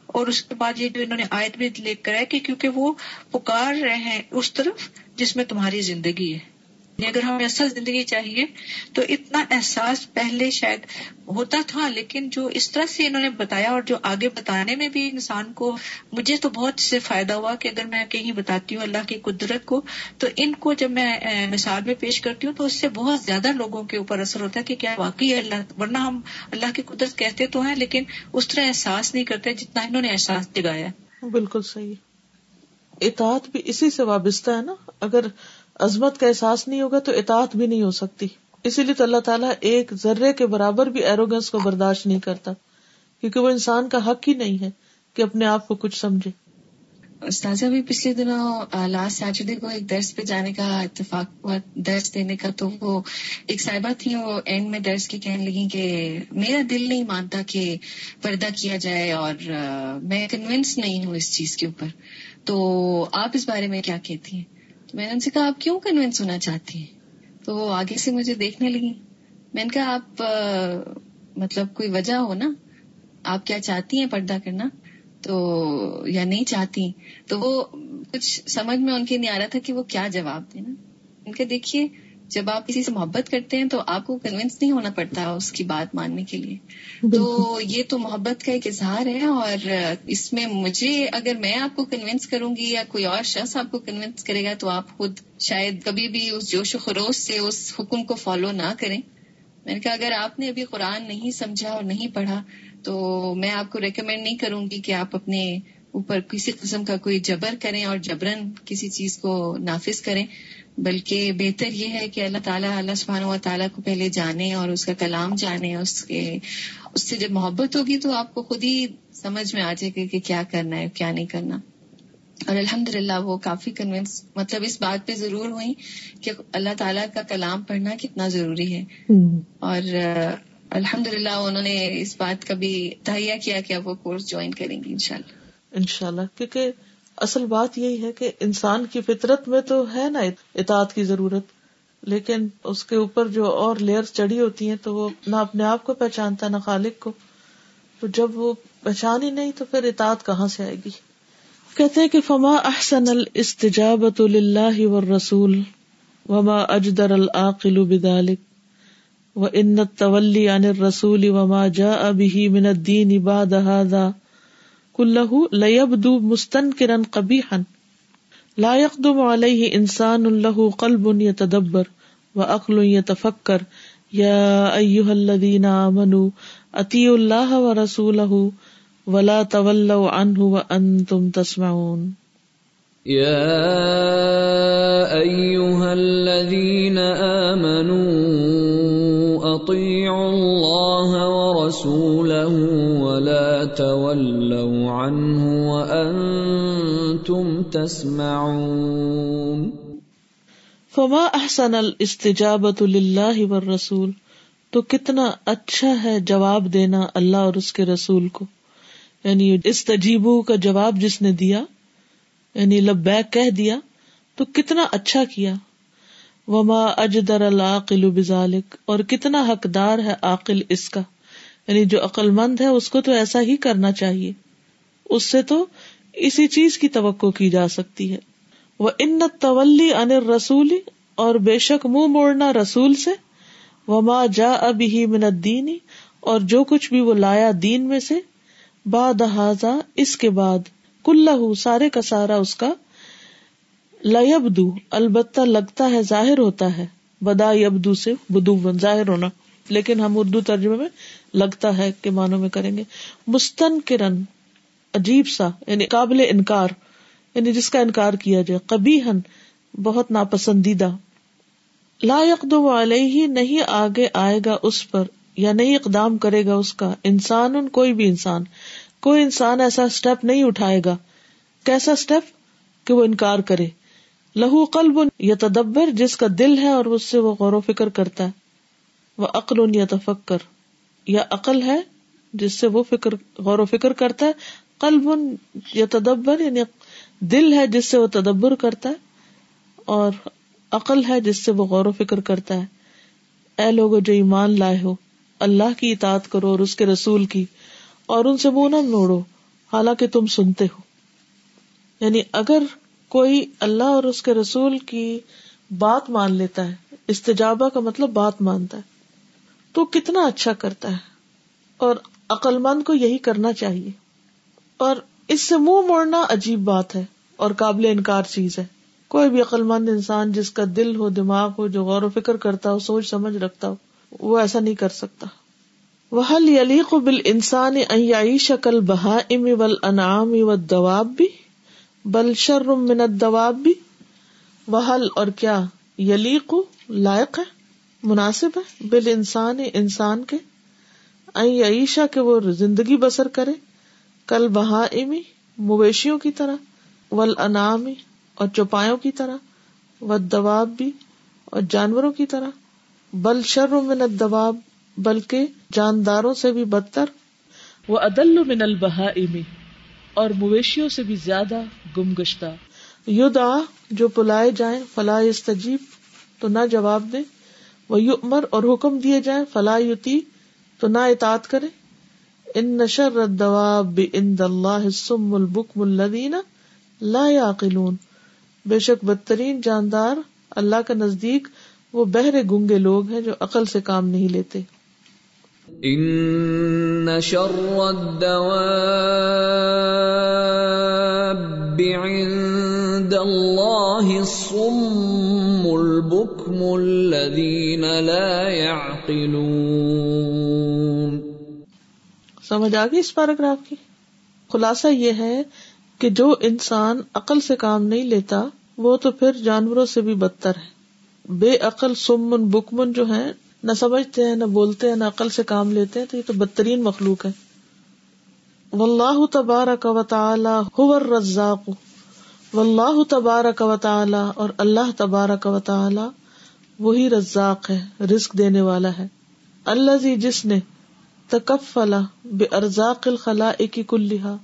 اور اس کے بعد یہ جو انہوں نے آیت بھی لے کر ہے کہ کیونکہ وہ پکار رہے ہیں اس طرف جس میں تمہاری زندگی ہے۔ اگر ہمیں اصل زندگی چاہیے تو اتنا احساس پہلے شاید ہوتا تھا، لیکن جو اس طرح سے انہوں نے بتایا اور جو آگے بتانے میں بھی انسان کو مجھے تو بہت سے فائدہ ہوا کہ اگر میں کہیں بتاتی ہوں اللہ کی قدرت کو، تو ان کو جب میں مثال میں پیش کرتی ہوں تو اس سے بہت زیادہ لوگوں کے اوپر اثر ہوتا ہے کہ کیا واقعی اللہ، ورنہ ہم اللہ کی قدرت کہتے تو ہیں، لیکن اس طرح احساس نہیں کرتے جتنا انہوں نے احساس جگایا بالکل صحیح۔ اطاعت بھی اسی سے وابستہ ہے نا، اگر عظمت کا احساس نہیں ہوگا تو اطاعت بھی نہیں ہو سکتی۔ اسی لیے تو اللہ تعالیٰ ایک ذرے کے برابر بھی ایروگنس کو برداشت نہیں کرتا۔ کیونکہ وہ انسان کا حق ہی نہیں ہے کہ اپنے آپ کو کچھ سمجھے۔ استاذہ بھی پچھلے دنوں لاسٹ سیٹرڈے کو ایک درس پہ جانے کا اتفاق ہوا، درس دینے کا، تو وہ ایک صاحبہ تھی وہ اینڈ میں درس کی کہنے لگی کہ میرا دل نہیں مانتا کہ پردہ کیا جائے اور میں کنوینس نہیں ہوں اس چیز کے اوپر۔ تو آپ اس بارے میں کیا کہتی ہیں؟ میں نے ان سے کہا، آپ کیوں کنوینس ہونا چاہتی ہیں؟ تو وہ آگے سے مجھے دیکھنے لگی میں نے کہا، آپ مطلب کوئی وجہ ہو نا؟ آپ کیا چاہتی ہیں پردہ کرنا؟ تو، یا نہیں چاہتی۔ تو وہ کچھ سمجھ میں ان کے نہیں آ رہا تھا کہ وہ کیا جواب دینا ان کے دیکھیے جب آپ کسی سے محبت کرتے ہیں تو آپ کو کنوینس نہیں ہونا پڑتا اس کی بات ماننے کے لیے۔ تو یہ تو محبت کا ایک اظہار ہے اور اس میں مجھے اگر میں آپ کو کنوینس کروں گی یا کوئی اور شخص آپ کو کنوینس کرے گا تو آپ خود شاید کبھی بھی اس جوش و خروش سے اس حکم کو فالو نہ کریں۔ میں نے کہا اگر آپ نے ابھی قرآن نہیں سمجھا اور نہیں پڑھا تو میں آپ کو ریکمینڈ نہیں کروں گی کہ آپ اپنے اوپر کسی قسم کا کوئی جبر کریں اور جبرن کسی چیز کو نافذ کریں۔ بلکہ بہتر یہ ہے کہ اللہ تعالیٰ اللہ سبحانہ و تعالیٰ کو پہلے جانے اور اس کا کلام جانے اس کے اس سے جب محبت ہوگی تو آپ کو خود ہی سمجھ میں آ جائے گا کہ کیا کرنا ہے کیا نہیں کرنا۔ اور الحمد للہ وہ کافی کنوینس مطلب اس بات پہ ضرور ہوئی کہ اللہ تعالیٰ کا کلام پڑھنا کتنا ضروری ہے۔ اور الحمد للہ انہوں نے اس بات کا بھی تہیا کیا کہ اب وہ کورس جوائن کریں گی انشاءاللہ۔ انشاءاللہ کیونکہ اصل بات یہی ہے کہ انسان کی فطرت میں تو ہے نا اطاعت کی ضرورت، لیکن اس کے اوپر جو اور لیئر چڑھی ہوتی ہیں تو وہ نہ اپنے آپ کو پہچانتا نہ خالق کو۔ تو جب وہ پہچان ہی نہیں تو پھر اطاعت کہاں سے آئے گی؟ کہتے ہیں کہ فما احسن الاستجابت للہ والرسول وما اجدر العقل بذلك وان التولي عن الرسول وما جاء به من الدين بعد هذا كله ليبدو مستنكرا قبيحا لا يقدم عليه انسان له قلب يتدبر وعقل يتفكر يا ايها الذين امنوا اطیعوا الله ورسوله ولا تولوا عنه وانتم تسمعون. يا ايها الذين امنوا اطيعوا الله ورسوله ولا تولوا عنه وانتم تسمعون. فما احسن الاستجابت للہ والرسول؟ تو کتنا اچھا ہے جواب دینا اللہ اور اس کے رسول کو. یعنی اس تجیبو کا جواب جس نے دیا یعنی لبیک کہہ دیا، تو کتنا اچھا کیا. وما اجدر العقل بذالک اور کتنا حقدار ہے عاقل اس کا. یعنی جو عقل مند ہے اس کو تو ایسا ہی کرنا چاہیے. اس سے تو اسی چیز کی توقع کی جا سکتی ہے۔ وہ ان تولی ان رسولی اور بے شک منہ موڑنا رسول سے۔ وما جا اب ہی من الدین، اور جو کچھ بھی وہ لایا دین میں سے۔ باد اس کے بعد کل سارے کا سارا اس کا۔ لبدو البتہ لگتا ہے، ظاہر ہوتا ہے۔ بدا یبدو سے بدو ظاہر ہونا۔ لیکن ہم اردو ترجمے میں لگتا ہے کہ معنوں میں کریں گے۔ مستن کرن عجیب سا یعنی قابل انکار یعنی جس کا انکار کیا جائے کبھی ہن بہت ناپسندیدہ۔ لا یقدم علیہ، نہیں آگے آئے گا اس پر، یا نہیں اقدام کرے گا اس کا۔ انسان ان کوئی بھی انسان، کوئی انسان ایسا اسٹیپ نہیں اٹھائے گا۔ کیسا اسٹیپ کہ وہ انکار کرے۔ لہو قلب یا تدبر جس کا دل ہے اور اس سے وہ غور و فکر کرتا ہے۔ وہ عقل یا تفکر یا عقل ہے، جس سے وہ فکر، غور و فکر کرتا ہے۔ قلب یا تدبر یعنی دل ہے جس سے وہ تدبر کرتا ہے اور عقل ہے جس سے وہ غور و فکر کرتا ہے۔ اے لوگ جو ایمان لائے ہو، اللہ کی اطاعت کرو اور اس کے رسول کی، اور ان سے منہ نہ موڑو۔ حالانکہ تم سنتے ہو۔ یعنی اگر کوئی اللہ اور اس کے رسول کی بات مان لیتا ہے، استجابہ کا مطلب بات مانتا ہے، تو کتنا اچھا کرتا ہے۔ اور عقل مند کو یہی کرنا چاہیے۔ اور اس سے منہ موڑنا عجیب بات ہے اور قابل انکار چیز ہے۔ کوئی بھی عقل مند انسان جس کا دل ہو، دماغ ہو، جو غور و فکر کرتا ہو، سوچ سمجھ رکھتا ہو، وہ ایسا نہیں کر سکتا۔ وحل یلیق بل انسان شکل بہا ام ول انعام و دواب بھی بل شرم من دواب بھی وحل اور کیا یلیق لائق ہے؟ مناسب ہے۔ بل انسان انسان کے عیشا کے وہ زندگی بسر کرے۔ کل بہا امی مویشیوں کی طرح ول انعامی اور چوپایوں کی طرح و دواب بھی اور جانوروں کی طرح بل شر من الدواب بلکہ جانداروں سے بھی بدتر وہ عدل من البہا اور مویشیوں سے بھی زیادہ گم گشتہ یدا جو پلائے جائیں فلاح استجیب تو نہ جواب دے۔ وہ یو عمر اور حکم دیے جائیں فلاح یوتی تو نہ اطاط کرے۔ ان نشر الدواب ان اللہ سم البکم الدین لا یعقلون بے شک بدترین جاندار اللہ کا نزدیک وہ بہرے گنگے لوگ ہیں جو عقل سے کام نہیں لیتے۔ ان شر الدواب عند الله الصم البكم الذين لا يعقلون۔ سمجھ آ گئی اس پیراگراف کی؟ خلاصہ یہ ہے کہ جو انسان عقل سے کام نہیں لیتا، وہ تو پھر جانوروں سے بھی بدتر ہے۔ بے عقل، سمن، بکمن جو ہے نہ سمجھتے ہیں، نہ بولتے ہیں، نہ عقل سے کام لیتے ہیں، تو یہ تو بدترین مخلوق ہے۔ واللہ تبارک و تعالی هو الرزاق۔ واللہ تبارک و تعالی اور اللہ تبارک و تعالی وہی رزاق ہے، رزق دینے والا ہے۔ اللہ جس نے تکفلا بے ارزاق الخلا کی کلحا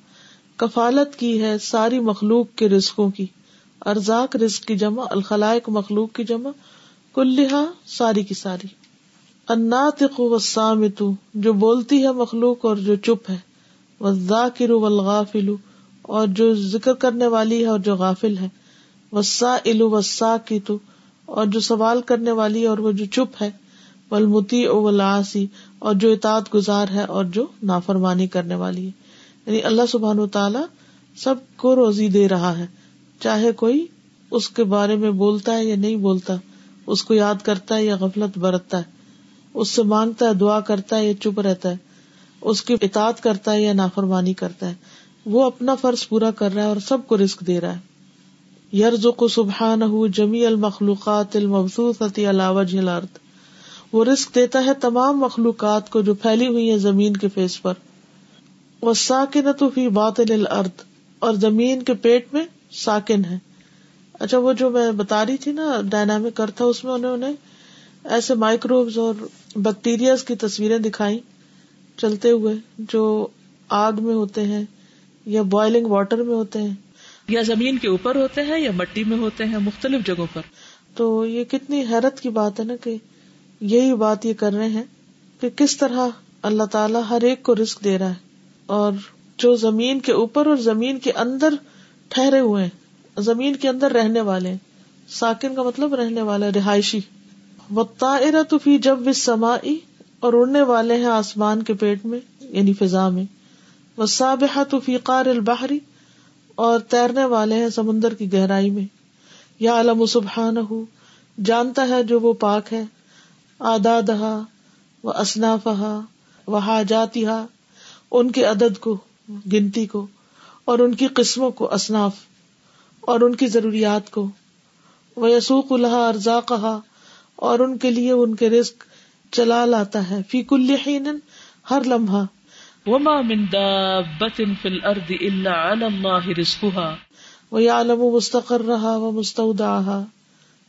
کفالت کی ہے ساری مخلوق کے رزقوں کی۔ ارزاق رزق کی جمع، الخلائق مخلوق کی جمع کلحا ساری کی ساری۔ الناطق والصامت، جو بولتی ہے مخلوق اور جو چپ ہے۔ والذاکر والغافل، اور جو ذکر کرنے والی ہے اور جو غافل ہے۔ والسائل والساکت، اور جو سوال کرنے والی ہے اور وہ جو چپ ہے۔ والمطیع والعاصی اور جو اطاعت گزار ہے اور جو نافرمانی کرنے والی ہے۔ یعنی اللہ سبحان و تعالی سب کو روزی دے رہا ہے۔ چاہے کوئی اس کے بارے میں بولتا ہے یا نہیں بولتا، اس کو یاد کرتا ہے یا غفلت برتتا ہے۔ اس سے مانگتا ہے، دعا کرتا ہے یا چپ رہتا ہے۔ اس کی اطاعت کرتا ہے یا نافرمانی کرتا ہے۔ وہ اپنا فرض پورا کر رہا ہے اور سب کو رسک دے رہا ہے۔ یرز کو سبحان جمی المخلوقات المبسوط علاوج الارض۔ وہ رسک دیتا ہے تمام مخلوقات کو جو پھیلی ہوئی ہے زمین کے فیس پر۔ وہ ساکن تو فی بات الارض اور زمین کے پیٹ میں ساکن ہے۔ اچھا وہ جو میں بتا رہی تھی نا ڈائنامک تھا اس میں انہوں نے ایسے مائکروبز اور بیکٹیریاز کی تصویریں دکھائی چلتے ہوئے جو آگ میں ہوتے ہیں یا بوائلنگ واٹر میں ہوتے ہیں۔ یا زمین کے اوپر ہوتے ہیں یا مٹی میں ہوتے ہیں مختلف جگہوں پر۔ تو یہ کتنی حیرت کی بات ہے نا کہ یہی بات یہ کر رہے ہیں کہ کس طرح اللہ تعالیٰ ہر ایک کو رسک دے رہا ہے اور جو زمین کے اوپر اور زمین کے اندر ٹھہرے ہوئے ہیں، زمین کے اندر رہنے والے ساکن کا مطلب رہنے والا، رہائشی۔ تو فی جب سمائی اور اڑنے والے ہیں آسمان کے پیٹ میں یعنی فضا میں۔ وہ سابہ تو فی قار البحری اور تیرنے والے ہیں سمندر کی گہرائی میں۔ یا علم سبحان ہو جانتا ہے جو وہ پاک ہے۔ آدادہ و اسنافہ و حاجاتی ان کے عدد کو گنتی کو اور ان کی قسموں کو اصناف اور ان کی ضروریات کو۔ وہ یسوق الحا ارزا کہا اور ان کے لیے ان کے رزق چلا لاتا ہے۔ فی کل ہر لمحہ۔ وما من دابة في الأرض إلا على الله رزقها۔ ويعلم مستقرها ومستودعها۔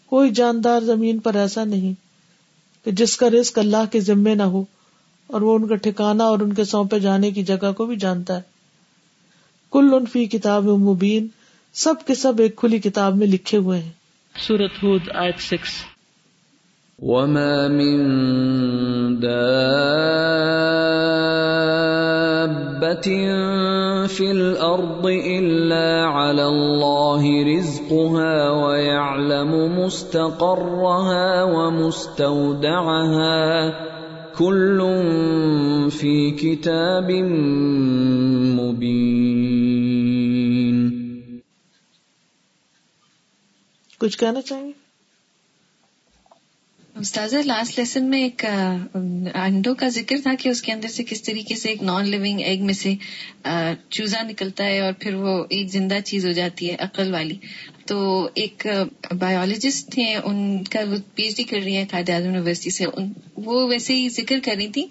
کوئی جاندار زمین پر ایسا نہیں۔ کہ جس کا رزق اللہ کے ذمے نہ ہو اور وہ ان کا ٹھکانا اور ان کے سونپے جانے کی جگہ کو بھی جانتا ہے۔ کل انفی کتاب مبین سب کے سب ایک کھلی کتاب میں لکھے ہوئے ہیں۔ سورت ہود آیت سکس۔ وما من في الأرض إلا على الله رزقها ويعلم مستقرها ومستودعها كل في كتاب مبين کچھ کہنا چاہیے گے استاذ لاسٹ لیسن میں ایک انڈوں کا ذکر تھا کہ اس کے اندر سے کس طریقے سے ایک نان لیونگ ایگ میں سے چوزا نکلتا ہے اور پھر وہ ایک زندہ چیز ہو جاتی ہے، عقل والی۔ تو ایک بایولوجسٹ تھے، ان کا وہ پی ایچ ڈی کر رہی ہے قائد اعظم یونیورسٹی سے۔ وہ ویسے ہی ذکر کر رہی تھی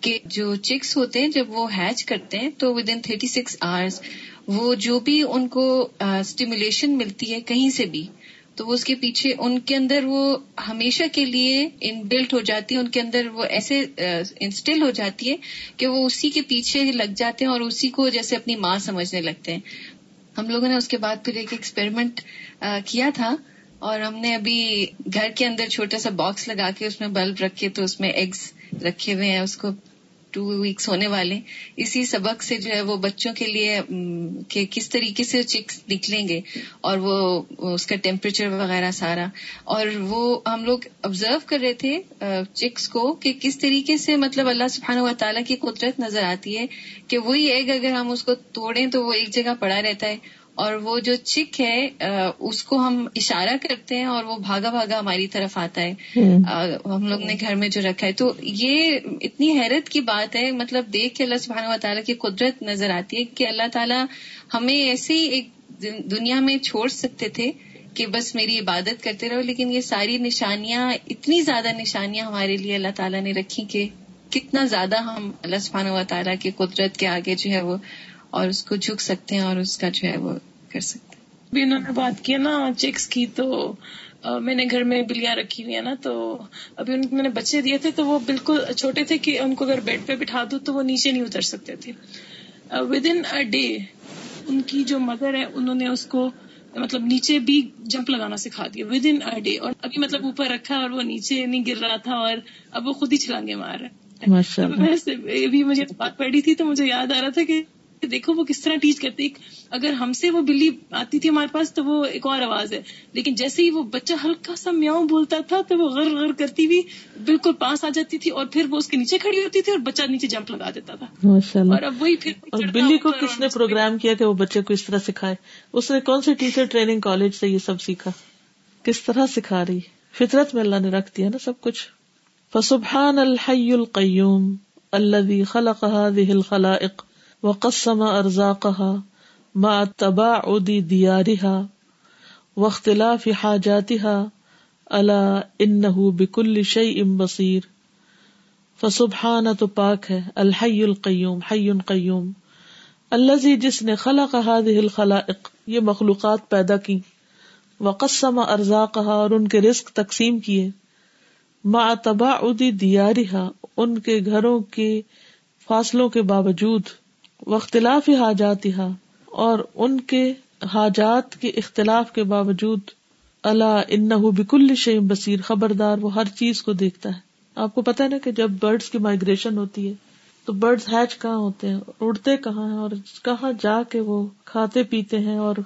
کہ جو چکس ہوتے ہیں، جب وہ ہیچ کرتے ہیں، تو within thirty six hours وہ جو بھی ان کو اسٹیمولیشن ملتی ہے کہیں سے بھی تو وہ اس کے پیچھے ان کے اندر وہ ہمیشہ کے لیے ان بلٹ ہو جاتی ہے ان کے اندر وہ ایسے انسٹل ہو جاتی ہے کہ وہ اسی کے پیچھے لگ جاتے ہیں اور اسی کو جیسے اپنی ماں سمجھنے لگتے ہیں۔ ہم لوگوں نے اس کے بعد پھر ایک ایکسپیریمنٹ کیا تھا اور ہم نے ابھی گھر کے اندر چھوٹا سا باکس لگا کے اس میں بلب رکھے تو اس میں ایگز رکھے ہوئے ہیں، اس کو ٹو ویکس ہونے والے اسی سبق سے جو ہے وہ بچوں کے لیے کہ کس طریقے سے چکس نکلیں گے اور وہ، اس کا ٹیمپریچر وغیرہ سارا۔ اور وہ ہم لوگ آبزرو کر رہے تھے چکس کو، کہ کس طریقے سے مطلب اللہ سبحانہ و تعالیٰ کی قدرت نظر آتی ہے، کہ وہی ایگ اگر ہم اس کو توڑیں تو وہ ایک جگہ پڑا رہتا ہے۔ اور وہ جو چک ہے اس کو ہم اشارہ کرتے ہیں اور وہ بھاگا بھاگا ہماری طرف آتا ہے۔ ہم لوگ نے گھر میں جو رکھا ہے۔ تو یہ اتنی حیرت کی بات ہے مطلب دیکھ کے اللہ سبحانہ و تعالیٰ کی قدرت نظر آتی ہے کہ اللہ تعالیٰ ہمیں ایسے ہی ایک دنیا میں چھوڑ سکتے تھے کہ بس میری عبادت کرتے رہو لیکن یہ ساری نشانیاں اتنی زیادہ نشانیاں ہمارے لیے اللہ تعالیٰ نے رکھی کہ کتنا زیادہ ہم اللہ سبحانہ و تعالیٰ کی قدرت کے آگے جو ہے وہ اور اس کو جھک سکتے ہیں اور اس کا جو ہے وہ کر سکتے ہیں۔ بھی انہوں نے بات کی نا چیکس کی تو میں نے گھر میں بلیاں رکھی ہوئی ہیں نا تو ابھی ان میں نے بچے دیے تھے تو وہ بالکل چھوٹے تھے کہ ان کو اگر بیڈ پہ بٹھا دوں تو وہ نیچے نہیں اتر سکتے تھے۔ ود ان اے ڈے ان کی جو مدر ہے انہوں نے اس کو مطلب نیچے بھی جمپ لگانا سکھا دیا۔ ود ان اے ڈے اور ابھی مطلب اوپر رکھا اور وہ نیچے نہیں گر رہا تھا اور اب وہ خود ہی چھلانگے مار رہے ابھی مجھے بات پڑی تھی تو مجھے یاد آ رہا تھا کہ دیکھو وہ کس طرح ٹیچ کرتے اگر ہم سے وہ بلی آتی تھی ہمارے پاس تو وہ ایک اور آواز ہے۔ لیکن جیسے ہی وہ بچہ ہلکا سا میاؤں بولتا تھا تو وہ غر غر کرتی ہوئی بالکل پاس آ جاتی تھی اور پھر وہ اس کے نیچے کھڑی ہوتی تھی اور بچہ نیچے جمپ لگا دیتا تھا۔ اور اب وہی پھر اور بلی کو کس نے پروگرام کیا کہ وہ بچے کو اس طرح سکھائے؟ اس نے کون سی ٹیچر ٹریننگ کالج سے یہ سب سیکھا؟ کس طرح سکھا رہی؟ فطرت میں اللہ نے رکھ دیا نا سب کچھ۔ فسبحان الحی القیوم الذي خلق هذه الخلائق وقسم ارزاقها مع تباعد ديارها واختلاف حاجاتها الا انه بكل شيء بصير. فسبحان تو پاک ہے، الحی القیوم، حی قیوم. الذي جس نے خلق هذه الخلائق، یہ مخلوقات پیدا کی وقسم ارزاقها اور ان کے رزق تقسیم کیے. مع تباعد دیارها ان کے گھروں کے فاصلوں کے باوجود. اختلاف حاجات اور ان کے حاجات کے اختلاف کے باوجود اللہ ان بکل شیم بصیر، خبردار، وہ ہر چیز کو دیکھتا ہے۔ آپ کو پتا ہے نا کہ جب برڈس کی مائگریشن ہوتی ہے، تو برڈس ہیچ کہاں ہوتے ہیں؟ اڑتے کہاں ہیں؟ اور کہاں جا کے وہ کھاتے پیتے ہیں؟ اور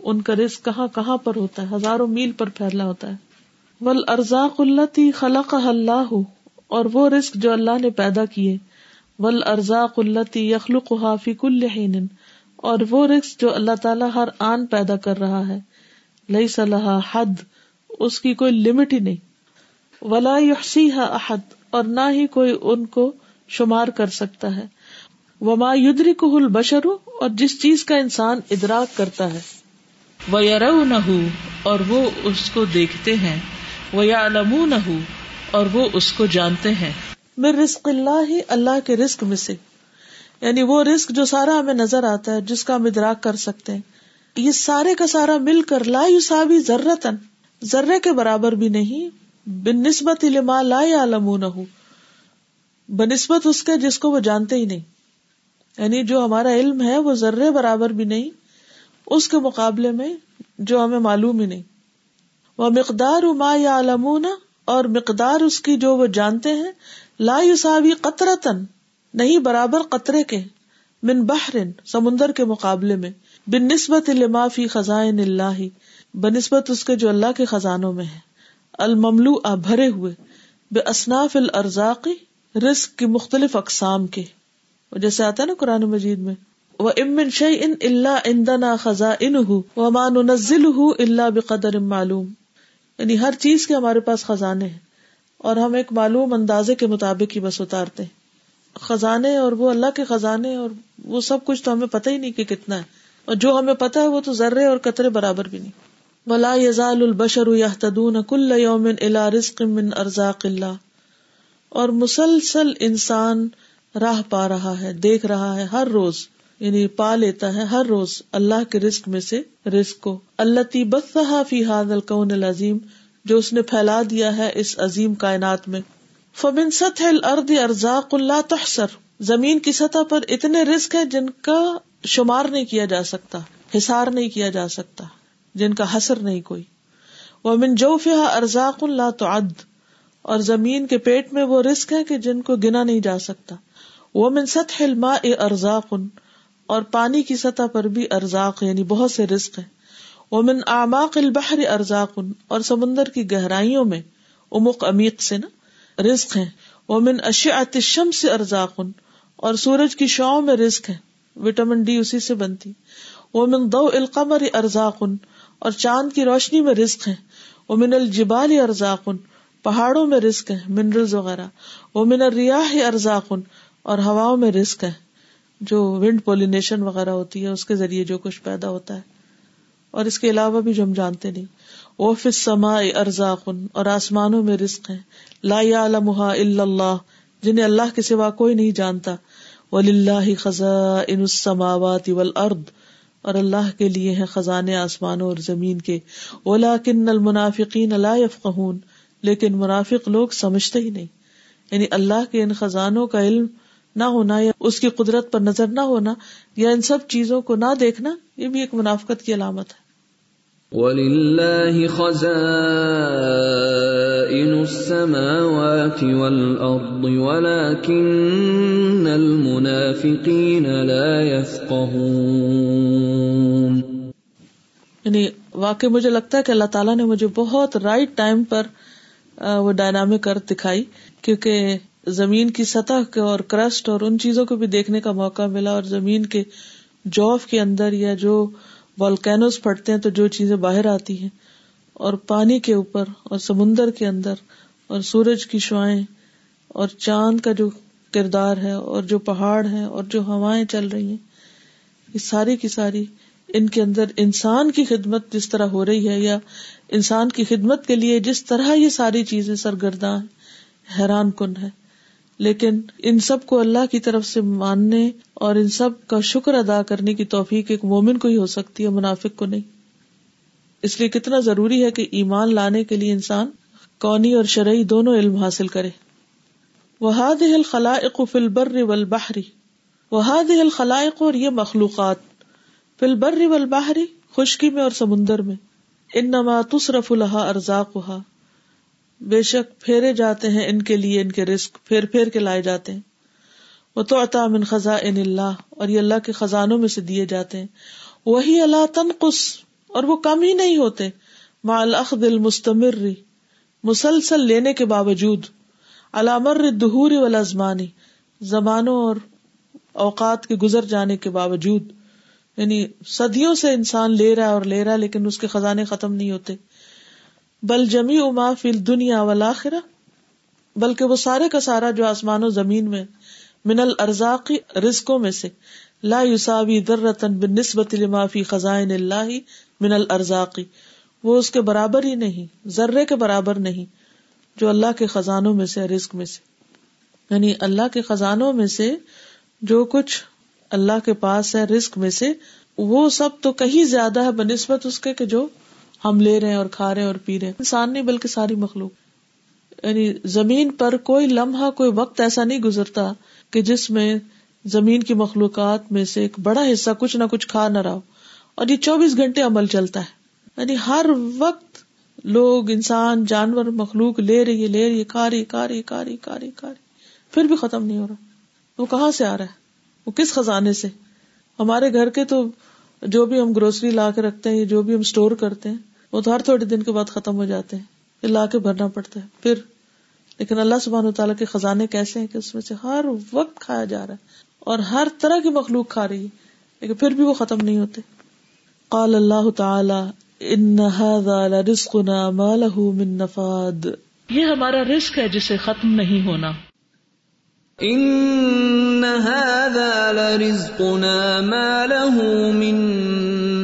ان کا رسک کہاں کہاں پر ہوتا ہے؟ ہزاروں میل پر پھیلا ہوتا ہے۔ ول ارزاق اللہ تی خلق اللہ اور وہ رسک جو اللہ نے پیدا کیے ول ارزا قلتی یخلق حافی کل اور وہ رقص جو اللہ تعالیٰ ہر آن پیدا کر رہا ہے۔ لئی صلاح حد، اس کی کوئی لمٹ ہی نہیں۔ ولا یحسی احد، اور نہ ہی کوئی ان کو شمار کر سکتا ہے۔ وما یدری کو البشر، اور جس چیز کا انسان ادراک کرتا ہے۔ وہ یار نہ اور وہ اس کو دیکھتے ہیں۔ وہ یا علم نہ اور وہ اس کو جانتے ہیں۔ میں رسک اللہ ہی اللہ کے رسک میں سے۔ یعنی وہ رسک جو سارا ہمیں نظر آتا ہے، جس کا ہم ادراک کر سکتے ہیں۔ یہ سارے کا سارا مل کر لا یوسابی ضرورتن ذرے کے برابر بھی نہیں بن نسبت علما لا عالم نہ بنسبت اس کے جس کو وہ جانتے ہی نہیں۔ یعنی جو ہمارا علم ہے، وہ ذرے برابر بھی نہیں، اس کے مقابلے میں جو ہمیں معلوم ہی نہیں۔ وہ مقدار ما یا علمون اور مقدار اس کی جو وہ جانتے ہیں لا یوساوی قطرتن نہیں برابر قطرے کے، من بحرن، سمندر کے مقابلے میں بن نسبت فی خزائن اللہ، بنسبت اس کے جو اللہ کے خزانوں میں ہے۔ المملو بھرے ہوئے بے اصناف الرزاقی رزق کی مختلف اقسام کے۔ جیسے آتا ہے نا قرآن مجید میں وہ امن شعی ان اللہ اندنا خزاں ان مان نزل اللہ بقدر معلوم۔ یعنی ہر چیز کے ہمارے پاس خزانے ہیں۔ اور ہم ایک معلوم اندازے کے مطابق ہی بس اتارتے ہیں۔ خزانے اور وہ اللہ کے خزانے اور وہ سب کچھ تو ہمیں پتہ ہی نہیں کہ کتنا ہے۔ اور جو ہمیں پتا ہے وہ تو ذرے اور قطرے برابر بھی نہیں۔ ولا یزال البشر یحتدون کل یوم الى رزق من ارزاق اللہ اور مسلسل انسان راہ پا رہا ہے، دیکھ رہا ہے ہر روز یعنی پا لیتا ہے ہر روز اللہ کے رزق میں سے رزق کو۔ اللہ تی فی هذا الكون العظیم جو اس نے پھیلا دیا ہے اس عظیم کائنات میں۔ فمن سطح الارض ارزاق اللہ تحسر زمین کی سطح پر اتنے رسک ہے جن کا شمار نہیں کیا جا سکتا حسار نہیں کیا جا سکتا، جن کا حسر نہیں کوئی۔ وہ من جو ارزاق اللہ تو اور زمین کے پیٹ میں وہ رسک ہے کہ جن کو گنا نہیں جا سکتا۔ وہ من سطح الماء ارزاق اور پانی کی سطح پر بھی ارزاق یعنی بہت سے رسک ہے ومن اعماق البحر ارزاق اور سمندر کی گہرائیوں میں امک امیق سے نا، رزق ہے ومن اشیات الشمس ارزاق اور سورج کی شاؤں میں رزق ہے وٹامن ڈی اسی سے بنتی۔ ومن ضوء القمر ارزاق اور چاند کی روشنی میں رزق ہے ومن الجبال ارزاق پہاڑوں میں رزق ہے منرلز وغیرہ۔ ومن الریاح ارزاق اور ہواؤں میں رزق ہے جو ونڈ پولینیشن وغیرہ ہوتی ہے، اس کے ذریعے جو کچھ پیدا ہوتا ہے۔ اور اس کے علاوہ بھی جو ہم جانتے نہیں۔ وہ فس سما ارزاقن، اور آسمانوں میں رزق ہے لا لمحا اللہ، جنہیں اللہ کے سوا کوئی نہیں جانتا۔ ولی اللہ خزا ان ول ارد اور اللہ کے لیے ہے خزانے آسمانوں اور زمین کے۔ اولا کن المنافقین اللہ یفقہون لیکن منافق لوگ سمجھتے ہی نہیں۔ یعنی اللہ کے ان خزانوں کا علم نہ ہونا یا اس کی قدرت پر نظر نہ ہونا یا ان سب چیزوں کو نہ دیکھنا، یہ بھی ایک منافقت کی علامت ہے۔ وَلِلَّهِ خَزَائِنُ السَّمَاوَاتِ وَالْأَرْضِ وَلَكِنَّ الْمُنَافِقِينَ لَا يَفْقَهُونَ یعنی واقع مجھے لگتا ہے کہ اللہ تعالیٰ نے مجھے بہت رائٹ ٹائم پر وہ ڈائنامک ارتھ دکھائی، کیونکہ زمین کی سطح کے اور کرسٹ اور ان چیزوں کو بھی دیکھنے کا موقع ملا اور زمین کے جوف کے اندر یا جو والکینوز پھٹتے ہیں تو جو چیزیں باہر آتی ہیں، اور پانی کے اوپر، اور سمندر کے اندر، اور سورج کی شوائیں، اور چاند کا جو کردار ہے، اور جو پہاڑ ہے اور جو ہوائیں چل رہی ہیں، یہ ساری کی ساری ان کے اندر انسان کی خدمت جس طرح ہو رہی ہے، یا انسان کی خدمت کے لیے جس طرح یہ ساری چیزیں سرگرداں حیران کن ہے لیکن ان سب کو اللہ کی طرف سے ماننے اور ان سب کا شکر ادا کرنے کی توفیق ایک مومن کو ہی ہو سکتی ہے، منافق کو نہیں۔ اس لیے کتنا ضروری ہے کہ ایمان لانے کے لیے انسان کونی اور شرعی دونوں علم حاصل کرے۔ وہاد الخلائق فل بر ول باہری وہاد الخلائق اور یہ مخلوقات فل بر ول خشکی میں اور سمندر میں۔ ان نما تصرف الحا ارزاق بے شک پھیرے جاتے ہیں ان کے لیے، ان کے رسک پھیر پھیر کے لائے جاتے ہیں۔ وہ تو عطا من خزاں ان اللہ اور یہ اللہ کے خزانوں میں سے دیے جاتے ہیں۔ وہی اللہ تنقص، اور وہ کم ہی نہیں ہوتے۔ مال اخذ المستمر، مسلسل لینے کے باوجود۔ علامر دہور والازمانی زمانوں اور اوقات کے گزر جانے کے باوجود۔ یعنی صدیوں سے انسان لے رہا ہے اور لے رہا ہے، لیکن اس کے خزانے ختم نہیں ہوتے۔ بل جمی اما فل دنیا ولاخرا بلکہ وہ سارے کا سارا جو آسمان و زمین میں من الرزاقی رزقوں میں سے، لا یوساوی در رتن بن نسبت فی خزائن اللہ من الرزاقی وہ اس کے برابر ہی نہیں، ذرے کے برابر نہیں، جو اللہ کے خزانوں میں سے، رزق میں سے۔ یعنی اللہ کے خزانوں میں سے جو کچھ اللہ کے پاس ہے، رزق میں سے، وہ سب تو کہیں زیادہ ہے بنسبت اس کے کہ جو ہم لے رہے ہیں اور کھا رہے ہیں اور پی رہے ہیں۔ انسان نہیں، بلکہ ساری مخلوق۔ یعنی زمین پر کوئی لمحہ، کوئی وقت ایسا نہیں گزرتا کہ جس میں زمین کی مخلوقات میں سے ایک بڑا حصہ کچھ نہ کچھ کھا نہ رہا اور یہ چوبیس گھنٹے عمل چلتا ہے۔ یعنی ہر وقت لوگ، انسان، جانور، مخلوق لے رہی ہے، لے رہی ہے، کھا رہی کھا رہی کھا رہی کھا رہی کھا رہی پھر بھی ختم نہیں ہو رہا۔ وہ کہاں سے آ رہا ہے؟ وہ کس خزانے سے؟ ہمارے گھر کے تو جو بھی ہم گروسری لا کے رکھتے ہیں، جو بھی ہم اسٹور کرتے ہیں وہ تو ہر تھوڑے دن کے بعد ختم ہو جاتے ہیں۔ پھر لا کے بھرنا پڑتا ہے۔ پھر لیکن اللہ سبحان تعالیٰ کے خزانے کیسے ہیں کہ اس میں سے ہر وقت کھایا جا رہا ہے اور ہر طرح کی مخلوق کھا رہی ہے لیکن پھر بھی وہ ختم نہیں ہوتے۔ قال اللہ تعالی ان رزقنا ما له من نفاد یہ ہمارا رزق ہے جسے ختم نہیں ہونا۔ ان هذا لرزقنا ما له من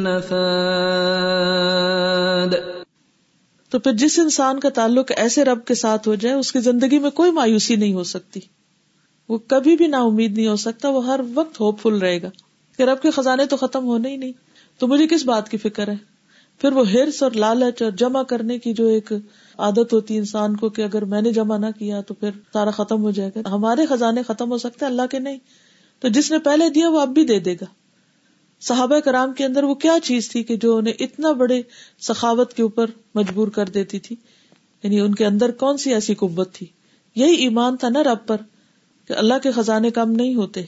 نفاد تو پھر جس انسان کا تعلق ایسے رب کے ساتھ ہو جائے، اس کی زندگی میں کوئی مایوسی نہیں ہو سکتی۔ وہ کبھی بھی نا امید نہیں ہو سکتا، وہ ہر وقت ہوپ فل رہے گا کہ رب کے خزانے تو ختم ہونے ہی نہیں۔ تو مجھے کس بات کی فکر ہے؟ پھر وہ ہرس اور لالچ اور جمع کرنے کی جو ایک عادت ہوتی ہے انسان کو کہ اگر میں نے جمع نہ کیا تو پھر سارا ختم ہو جائے گا۔ ہمارے خزانے ختم ہو سکتے اللہ کے نہیں۔ تو جس نے پہلے دیا وہ اب بھی دے دے گا۔ صحابہ کرام کے اندر وہ کیا چیز تھی کہ جو انہیں اتنا بڑے سخاوت کے اوپر مجبور کر دیتی تھی؟ یعنی ان کے اندر کون سی ایسی قوت تھی؟ یہی ایمان تھا نا رب پر کہ اللہ کے خزانے کم نہیں ہوتے،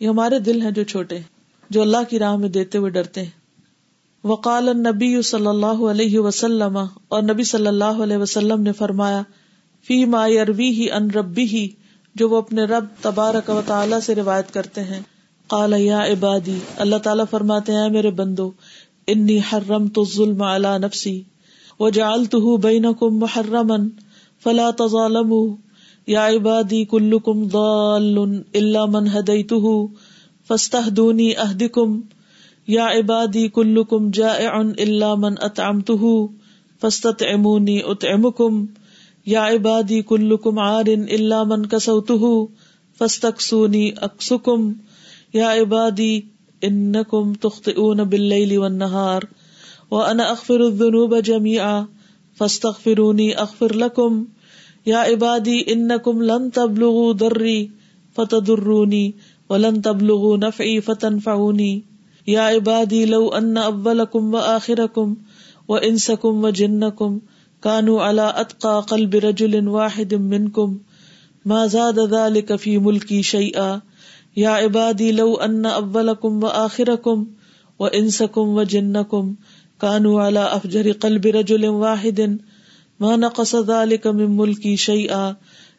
یہ ہمارے دل ہیں جو چھوٹے جو اللہ کی راہ میں دیتے ہوئے ڈرتے ہیں۔ وقال نبی صلی اللہ علیہ وسلم، اور نبی صلی اللہ علیہ وسلم نے فرمایا، فی ما یروی ہی ان ربی ہی جو وہ اپنے رب تبارک و تعالی سے روایت کرتے ہیں۔ قال، یا عبادی، اللہ تعالیٰ فرماتے ہیں میرے بندو، انی حرم تو ظلم علی نفسی وجعلته بینکم محرما فلا تظالموا یا عبادی، کلکم ضال الا من هدیته فاستهدونی اهدکم یا عبادی، کلکم جائع الا من اطعمته فاستطعمونی اطعمکم۔ یا عبادی، کلکم عار من کسوته فاستکسونی اکسکم۔ یا عبادی انکم تخطئون باللیل والنہار وانا اغفر الذنوب جميعا فاستغفرونی اغفر لکم یا عبادی انکم لن تبلغوا ضری فتضرونی ولن تبلغوا نفعی فتنفعونی یا عبادی لو ان اولکم و آخرکم و انسکم و جنکم کانو علا اتقا قلب رجل واحد منکم ما زاد ذلك في ملکی شیئا یا عبادی لو ان اولکم و آخرکم و انسکم و جنکم کانو علا افجر قلب رجل واحد ما نقص ذلك من ملکی شیئا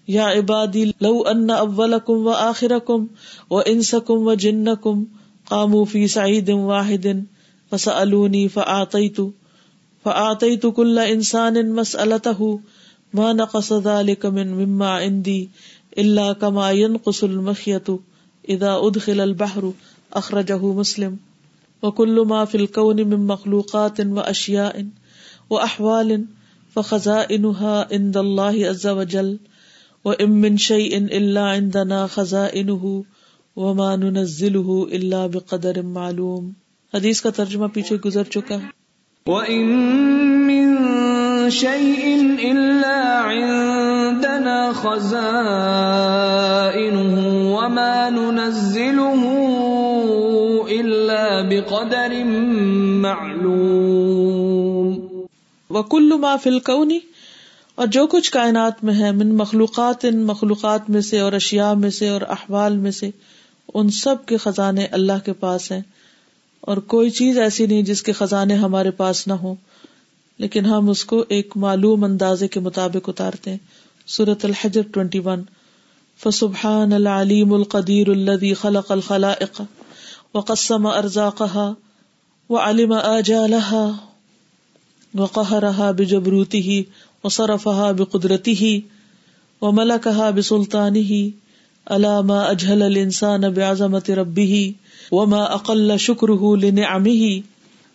یا عبادی لو ان اولکم و آخرکم و انسکم و جنکم قاموا في سعيد واحد فسألوني فأعطيت فأعطيت كل إنسان مسألته ما نقص ذلك من مما عندي إلا كما ينقص المخيط إذا أدخل البحر أخرجه مسلم. وكل ما في الكون من مخلوقات وأشياء وأحوال فخزائنها عند الله عز وجل. وإن من شيء إلا عندنا خزائنه وما ننزله الا بقدر معلوم. حدیث کا ترجمہ پیچھے گزر چکا ہے. وَإِن مِّن شَيْءٍ إِلَّا عِندَنَا خَزَائِنُهُ وَمَا نُنَزِّلُهُ إِلَّا بِقَدَرٍ مَّعْلُومٍ. وَكُلُّ مَا فِي الْكَوْنِ، اور جو کچھ کائنات میں ہے، من مخلوقات ان مخلوقات میں سے اور اشیاء میں سے اور احوال میں سے، ان سب کے خزانے اللہ کے پاس ہیں۔ اور کوئی چیز ایسی نہیں جس کے خزانے ہمارے پاس نہ ہو لیکن ہم اس کو ایک معلوم اندازے کے مطابق اتارتے ہیں۔ سورت الحجر ٹوینٹی ون فسبحان العلیم القدیر الذي خلق الخلائق وقسم ارزاقها وعلم آجالها وقهرها بجبروته وصرفها بقدرته وملكها بسلطانه علامہ اجہل الانسان بعظمت ربه وما اقل شکره لنعمه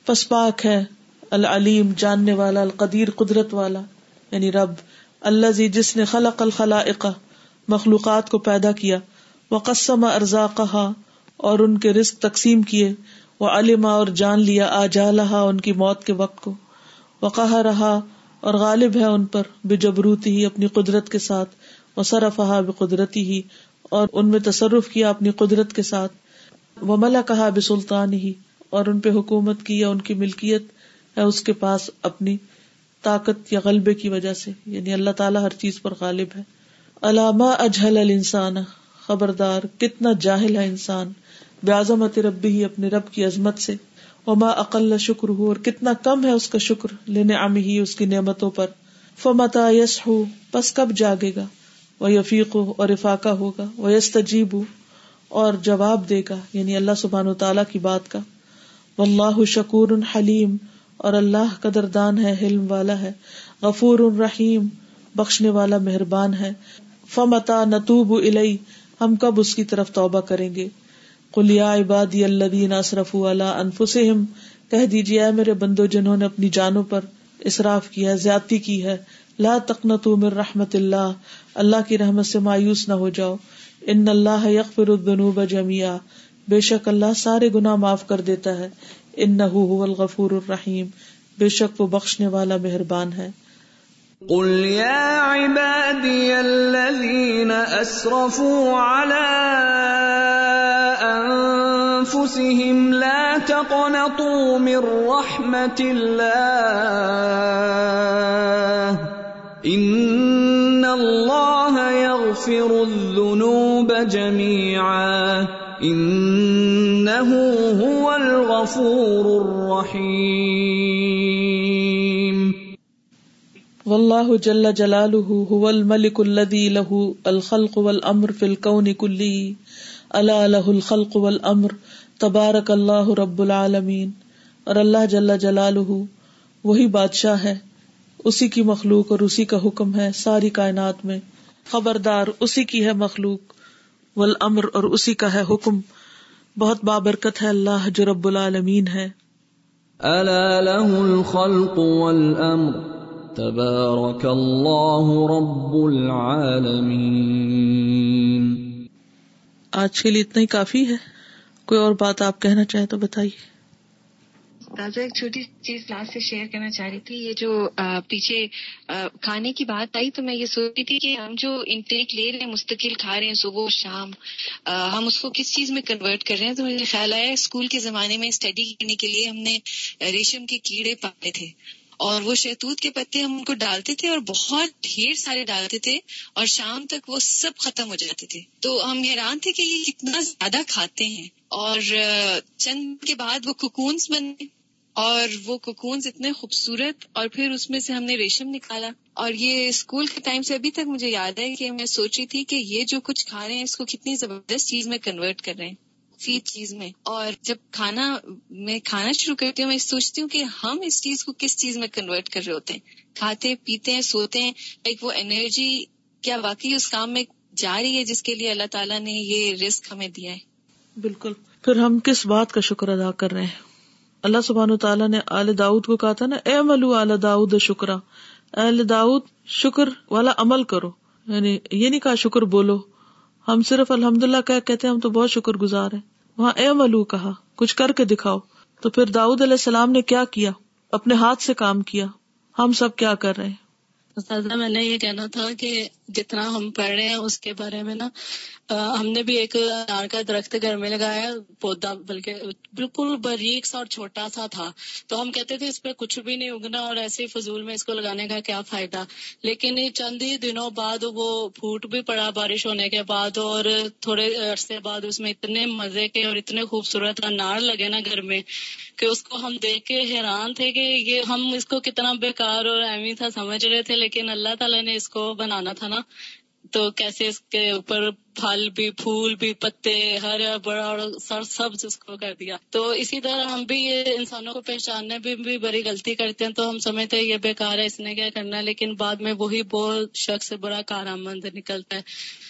پس پاک ہے العلیم، جاننے والا، القدیر، قدرت والا یعنی رب اللہ جس نے خلق الخلائق، مخلوقات کو پیدا کیا، وقسم ارزاقها اور ان کے رزق تقسیم کیے وہ علما اور جان لیا آجالہا ان کی موت کے وقت کو وقہ رہا اور غالب ہے ان پر بے جبروتی ہی اپنی قدرت کے ساتھ وہ سرفہا بے قدرتی ہی اور ان میں تصرف کیا اپنی قدرت کے ساتھ وہ ملا کہا بے سلطان ہی اور ان پہ حکومت کی یا ان کی ملکیت ہے اس کے پاس اپنی طاقت یا غلبے کی وجہ سے یعنی اللہ تعالیٰ ہر چیز پر غالب ہے۔ علامہ اجہل الانسان، خبردار، کتنا جاہل ہے انسان۔ بے ربی ہی اپنے رب کی عظمت سے۔ وما اقل شکر ہو اور کتنا کم ہے اس کا شکر لینے عمی ہی اس کی نعمتوں پر۔ فمتا یس ہو بس کب جاگے گا؟ وہ یفیق ہو اور افاقہ ہوگا۔ وہ یس تجیب ہو اور جواب دے گا یعنی اللہ سبحان و تعالیٰ کی بات کا۔ و اللہ شکور حلیم اور اللہ قدردان ہے، حلم والا ہے، غفور الرحیم بخشنے والا مہربان ہے۔ فمتا نتوب الئی ہم کب اس کی طرف توبہ کریں گے؟ کلیا عبادی اللہ اصرف اللہ انفسم کہہ دیجیے اے میرے بندو، جنہوں نے اپنی جانوں پر اصراف کیا زیادتی کی ہے، لا تقنط من رحمت اللہ اللہ کی رحمت سے مایوس نہ ہو جاؤ۔ ان اللہ یغفر الذنوب جميعا، بے شک اللہ سارے گناہ معاف کر دیتا ہے۔ انه هو الغفور الرحیم، بے شک وہ بخشنے والا مہربان ہے۔ قل يا عبادي الذين اسرفوا على انفسهم لا تقنطوا من رحمة الله ان اللہ یغفر الذنوب جميعا انه هو الغفور الرحیم واللہ جل جلالہ هو الملك الذي له الخلق والامر في الكون كله الا له الخلق والامر. تبارک اللہ رب العالمین. اور اللہ جل جلالہ وہی بادشاہ ہے. اسی کی مخلوق اور اسی کا حکم ہے ساری کائنات میں. خبردار اسی کی ہے مخلوق. والامر اور اسی کا ہے حکم. بہت بابرکت ہے اللہ جو رب العالمین ہے۔ الا له الخلق والامر تبارک اللہ رب العالمین آج کے لیے اتنا ہی کافی ہے۔ کوئی اور بات آپ کہنا چاہیں تو بتائیے۔ تازہ ایک چھوٹی چیز کلاس سے شیئر کرنا چاہ رہی تھی، یہ جو پیچھے کھانے کی بات آئی تو میں یہ سوچ رہی تھی کہ ہم جو انٹیک لے رہے ہیں، مستقل کھا رہے ہیں صبح شام ہم اس کو کس چیز میں کنورٹ کر رہے ہیں؟ تو مجھے خیال آیا اسکول کے زمانے میں اسٹڈی کرنے کے لیے ہم نے ریشم کے کیڑے پالے تھے اور وہ شہتوت کے پتے ہم ان کو ڈالتے تھے اور بہت ڈھیر سارے ڈالتے تھے اور شام تک وہ سب ختم ہو جاتے تھے۔ تو ہم حیران تھے کہ یہ کتنا زیادہ کھاتے ہیں اور چند کے بعد وہ کوکونس بنے۔ اور وہ کوکونز اتنے خوبصورت اور پھر اس میں سے ہم نے ریشم نکالا۔ اور یہ اسکول کے ٹائم سے ابھی تک مجھے یاد ہے کہ میں سوچی تھی کہ یہ جو کچھ کھا رہے ہیں، اس کو کتنی زبردست چیز میں کنورٹ کر رہے ہیں فی چیز میں۔ اور جب کھانا، میں کھانا شروع کرتی ہوں، میں سوچتی ہوں کہ ہم اس چیز کو کس چیز میں کنورٹ کر رہے ہوتے ہیں؟ کھاتے، پیتے ہیں، سوتے ہیں، ایک وہ انرجی کیا واقعی اس کام میں جا رہی ہے جس کے لیے اللہ تعالیٰ نے یہ رسک ہمیں دیا ہے؟ بالکل۔ پھر ہم کس بات کا شکر ادا کر رہے ہیں؟ اللہ سبحان تعالیٰ نے آل داؤد کو کہا تھا نا، اے ملو آل داؤد شکرا۔ اہل داؤد شکر والا عمل کرو۔ یعنی یہ نہیں کہا شکر بولو۔ ہم صرف الحمد للہ کہتے ہیں، ہم تو بہت شکر گزار ہیں۔ وہاں اے ملو کہا، کچھ کر کے دکھاؤ۔ تو پھر داؤد علیہ السلام نے کیا کیا؟ اپنے ہاتھ سے کام کیا۔ ہم سب کیا کر رہے ہیں؟ میں نے یہ کہنا تھا کہ جتنا ہم پڑھ رہے ہیں اس کے بارے میں نا ہم نے بھی ایک انار کا درخت گھر میں لگایا، پودا، بلکہ بالکل باریک سا اور چھوٹا سا تھا۔ تو ہم کہتے تھے اس پہ کچھ بھی نہیں اگنا اور ایسے فضول میں اس کو لگانے کا کیا فائدہ۔ لیکن چند ہی دنوں بعد وہ پھوٹ بھی پڑا بارش ہونے کے بعد اور تھوڑے عرصے بعد اس میں اتنے مزے کے اور اتنے خوبصورت انار لگے نا گھر میں کہ اس کو ہم دیکھ کے حیران تھے کہ یہ ہم اس کو کتنا بیکار اور اہمی تھا، سمجھ رہے تھے، لیکن اللہ تعالیٰ نے اس کو بنانا تھا نا۔ تو کیسے اس کے اوپر پھل بھی پھول بھی پتے ہر بڑا اور سر سب اس کو کر دیا۔ تو اسی طرح ہم بھی یہ انسانوں کو پہچاننے بھی, بھی بڑی غلطی کرتے ہیں۔ تو ہم سمجھتے ہیں یہ بیکار ہے اس نے کیا کرنا ہے لیکن بعد میں وہی بہت شخص بڑا کارآمد نکلتا ہے۔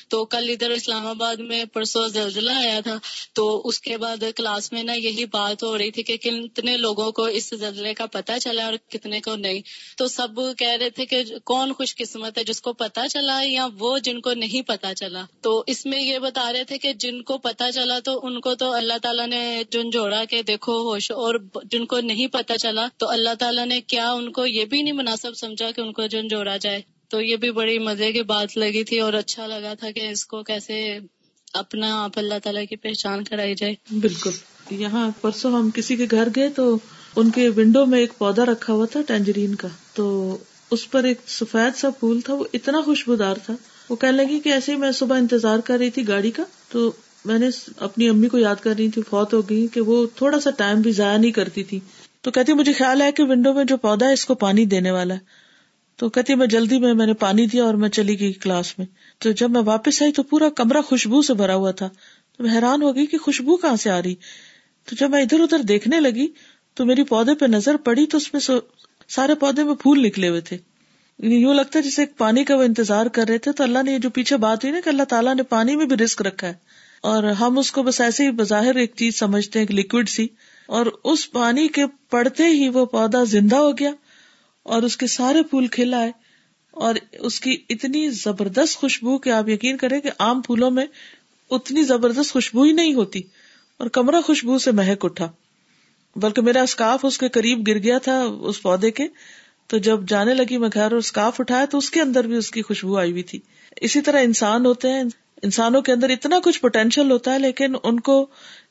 تو کل ادھر اسلام آباد میں پرسوں زلزلہ آیا تھا، تو اس کے بعد کلاس میں نا یہی بات ہو رہی تھی کہ کتنے لوگوں کو اس زلزلے کا پتا چلا اور کتنے کو نہیں۔ تو سب کہہ رہے تھے کہ کون خوش قسمت ہے، جس کو پتا چلا یا وہ جن کو نہیں پتا چلا۔ تو اس میں یہ بتا رہے تھے کہ جن کو پتا چلا تو ان کو تو اللہ تعالیٰ نے جن جوڑا کہ دیکھو ہوش، اور جن کو نہیں پتا چلا تو اللہ تعالیٰ نے کیا ان کو یہ بھی نہیں مناسب سمجھا کہ ان کو جن جوڑا جائے۔ تو یہ بھی بڑی مزے کی بات لگی تھی اور اچھا لگا تھا کہ اس کو کیسے اپنا آپ اللہ تعالیٰ کی پہچان کرائی جائے۔ بالکل۔ یہاں پرسوں ہم کسی کے گھر گئے تو ان کے ونڈو میں ایک پودا رکھا ہوا تھا ٹینجرین کا۔ تو اس پر ایک سفید سا پھول تھا، وہ اتنا خوشبودار تھا۔ وہ کہنے لگی کہ ایسے ہی میں صبح انتظار کر رہی تھی گاڑی کا۔ تو میں نے اپنی امی کو یاد کر رہی تھی، فوت ہو گئی کہ وہ تھوڑا سا ٹائم بھی ضائع نہیں کرتی تھی۔ تو کہتی مجھے خیال ہے کہ ونڈو میں جو پودا ہے، اس کو پانی دینے والا ہے۔ تو کہتی میں جلدی میں میں نے پانی دیا اور میں چلی گئی کلاس میں۔ تو جب میں واپس آئی تو پورا کمرہ خوشبو سے بھرا ہوا تھا۔ تو میں حیران ہو گئی کہ خوشبو کہاں سے آ رہی۔ تو جب میں ادھر ادھر دیکھنے لگی تو میری پودے پہ نظر پڑی تو اس میں سارے پودے میں پھول نکلے ہوئے تھے۔ یوں لگتا ہے جیسے پانی کا وہ انتظار کر رہے تھے۔ تو اللہ نے یہ جو پیچھے بات ہوئی نا کہ اللہ تعالیٰ نے پانی میں بھی رسک رکھا ہے۔ اور ہم اس کو بس ایسے ہی بظاہر ایک چیز سمجھتے ہیں لکوڈ سی۔ اور اس پانی کے پڑتے ہی وہ پودا زندہ ہو گیا۔ اور اس کے سارے پھول کھلا ہے اور اس کی اتنی زبردست خوشبو کہ آپ یقین کریں کہ عام پھولوں میں اتنی زبردست خوشبو ہی نہیں ہوتی اور کمرہ خوشبو سے مہک اٹھا۔ بلکہ میرا اسکاف اس کے قریب گر گیا تھا اس پودے کے۔ تو جب جانے لگی میں گھر اور اسکاف اٹھایا تو اس کے اندر بھی اس کی خوشبو آئی ہوئی تھی۔ اسی طرح انسان ہوتے ہیں۔ انسانوں کے اندر اتنا کچھ پوٹینشیل ہوتا ہے لیکن ان کو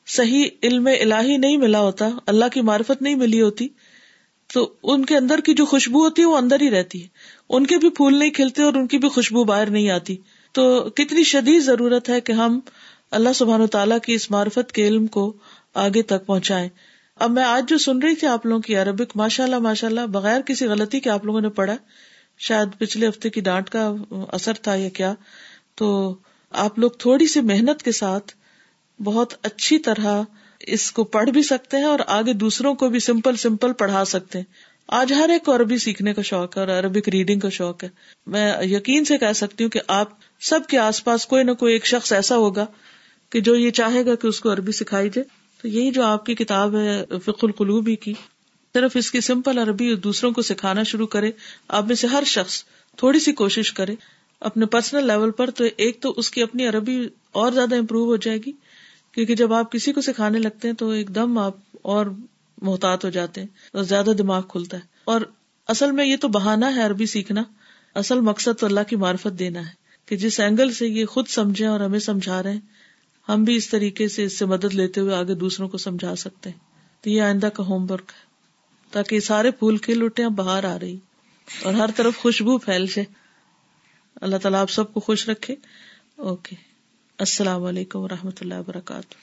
صحیح علم الہی نہیں ملا ہوتا، اللہ کی معرفت نہیں ملی ہوتی۔ تو ان کے اندر کی جو خوشبو ہوتی ہے وہ اندر ہی رہتی ہے۔ ان کے بھی پھول نہیں کھلتے اور ان کی بھی خوشبو باہر نہیں آتی۔ تو کتنی شدید ضرورت ہے کہ ہم اللہ سبحان و تعالیٰ کی اس معرفت کے علم کو آگے تک پہنچائے اب میں آج جو سن رہی تھی آپ لوگوں کی عربک ماشاء اللہ ماشاء اللہ بغیر کسی غلطی کے آپ لوگوں نے پڑھا۔ شاید پچھلے ہفتے کی ڈانٹ کا اثر تھا یا کیا۔ تو آپ لوگ تھوڑی سی محنت کے ساتھ بہت اچھی طرح اس کو پڑھ بھی سکتے ہیں اور آگے دوسروں کو بھی سمپل سمپل پڑھا سکتے ہیں۔ آج ہر ایک کو عربی سیکھنے کا شوق ہے اور عربک ریڈنگ کا شوق ہے۔ میں یقین سے کہہ سکتی ہوں کہ آپ سب کے آس پاس کوئی نہ کوئی ایک شخص ایسا ہوگا کہ جو یہ چاہے گا کہ اس کو عربی سکھائی جائے۔ تو یہی جو آپ کی کتاب ہے فک القلوبی کی، صرف اس کی سمپل عربی دوسروں کو سکھانا شروع کرے۔ آپ میں سے ہر شخص تھوڑی سی کوشش کرے۔ اپنے پرسنل لیول پر تو ایک تو اس کی اپنی عربی اور زیادہ امپروو ہو جائے گی۔ کیونکہ جب آپ کسی کو سکھانے لگتے ہیں تو ایک دم آپ اور محتاط ہو جاتے ہیں اور زیادہ دماغ کھلتا ہے۔ اور اصل میں یہ تو بہانا ہے عربی سیکھنا۔ اصل مقصد تو اللہ کی معرفت دینا ہے کہ جس اینگل سے یہ خود سمجھے اور ہمیں سمجھا رہے ہیں، ہم بھی اس طریقے سے اس سے مدد لیتے ہوئے آگے دوسروں کو سمجھا سکتے ہیں۔ تو یہ آئندہ کا ہوم ورک ہے۔ تاکہ یہ سارے پھول کھل اٹھے اب باہر آ رہی۔ اور ہر طرف خوشبو پھیل جائے۔ اللہ تعالیٰ آپ سب کو خوش رکھے۔ اوکے۔ السلام علیکم و رحمۃ اللہ وبرکاتہ۔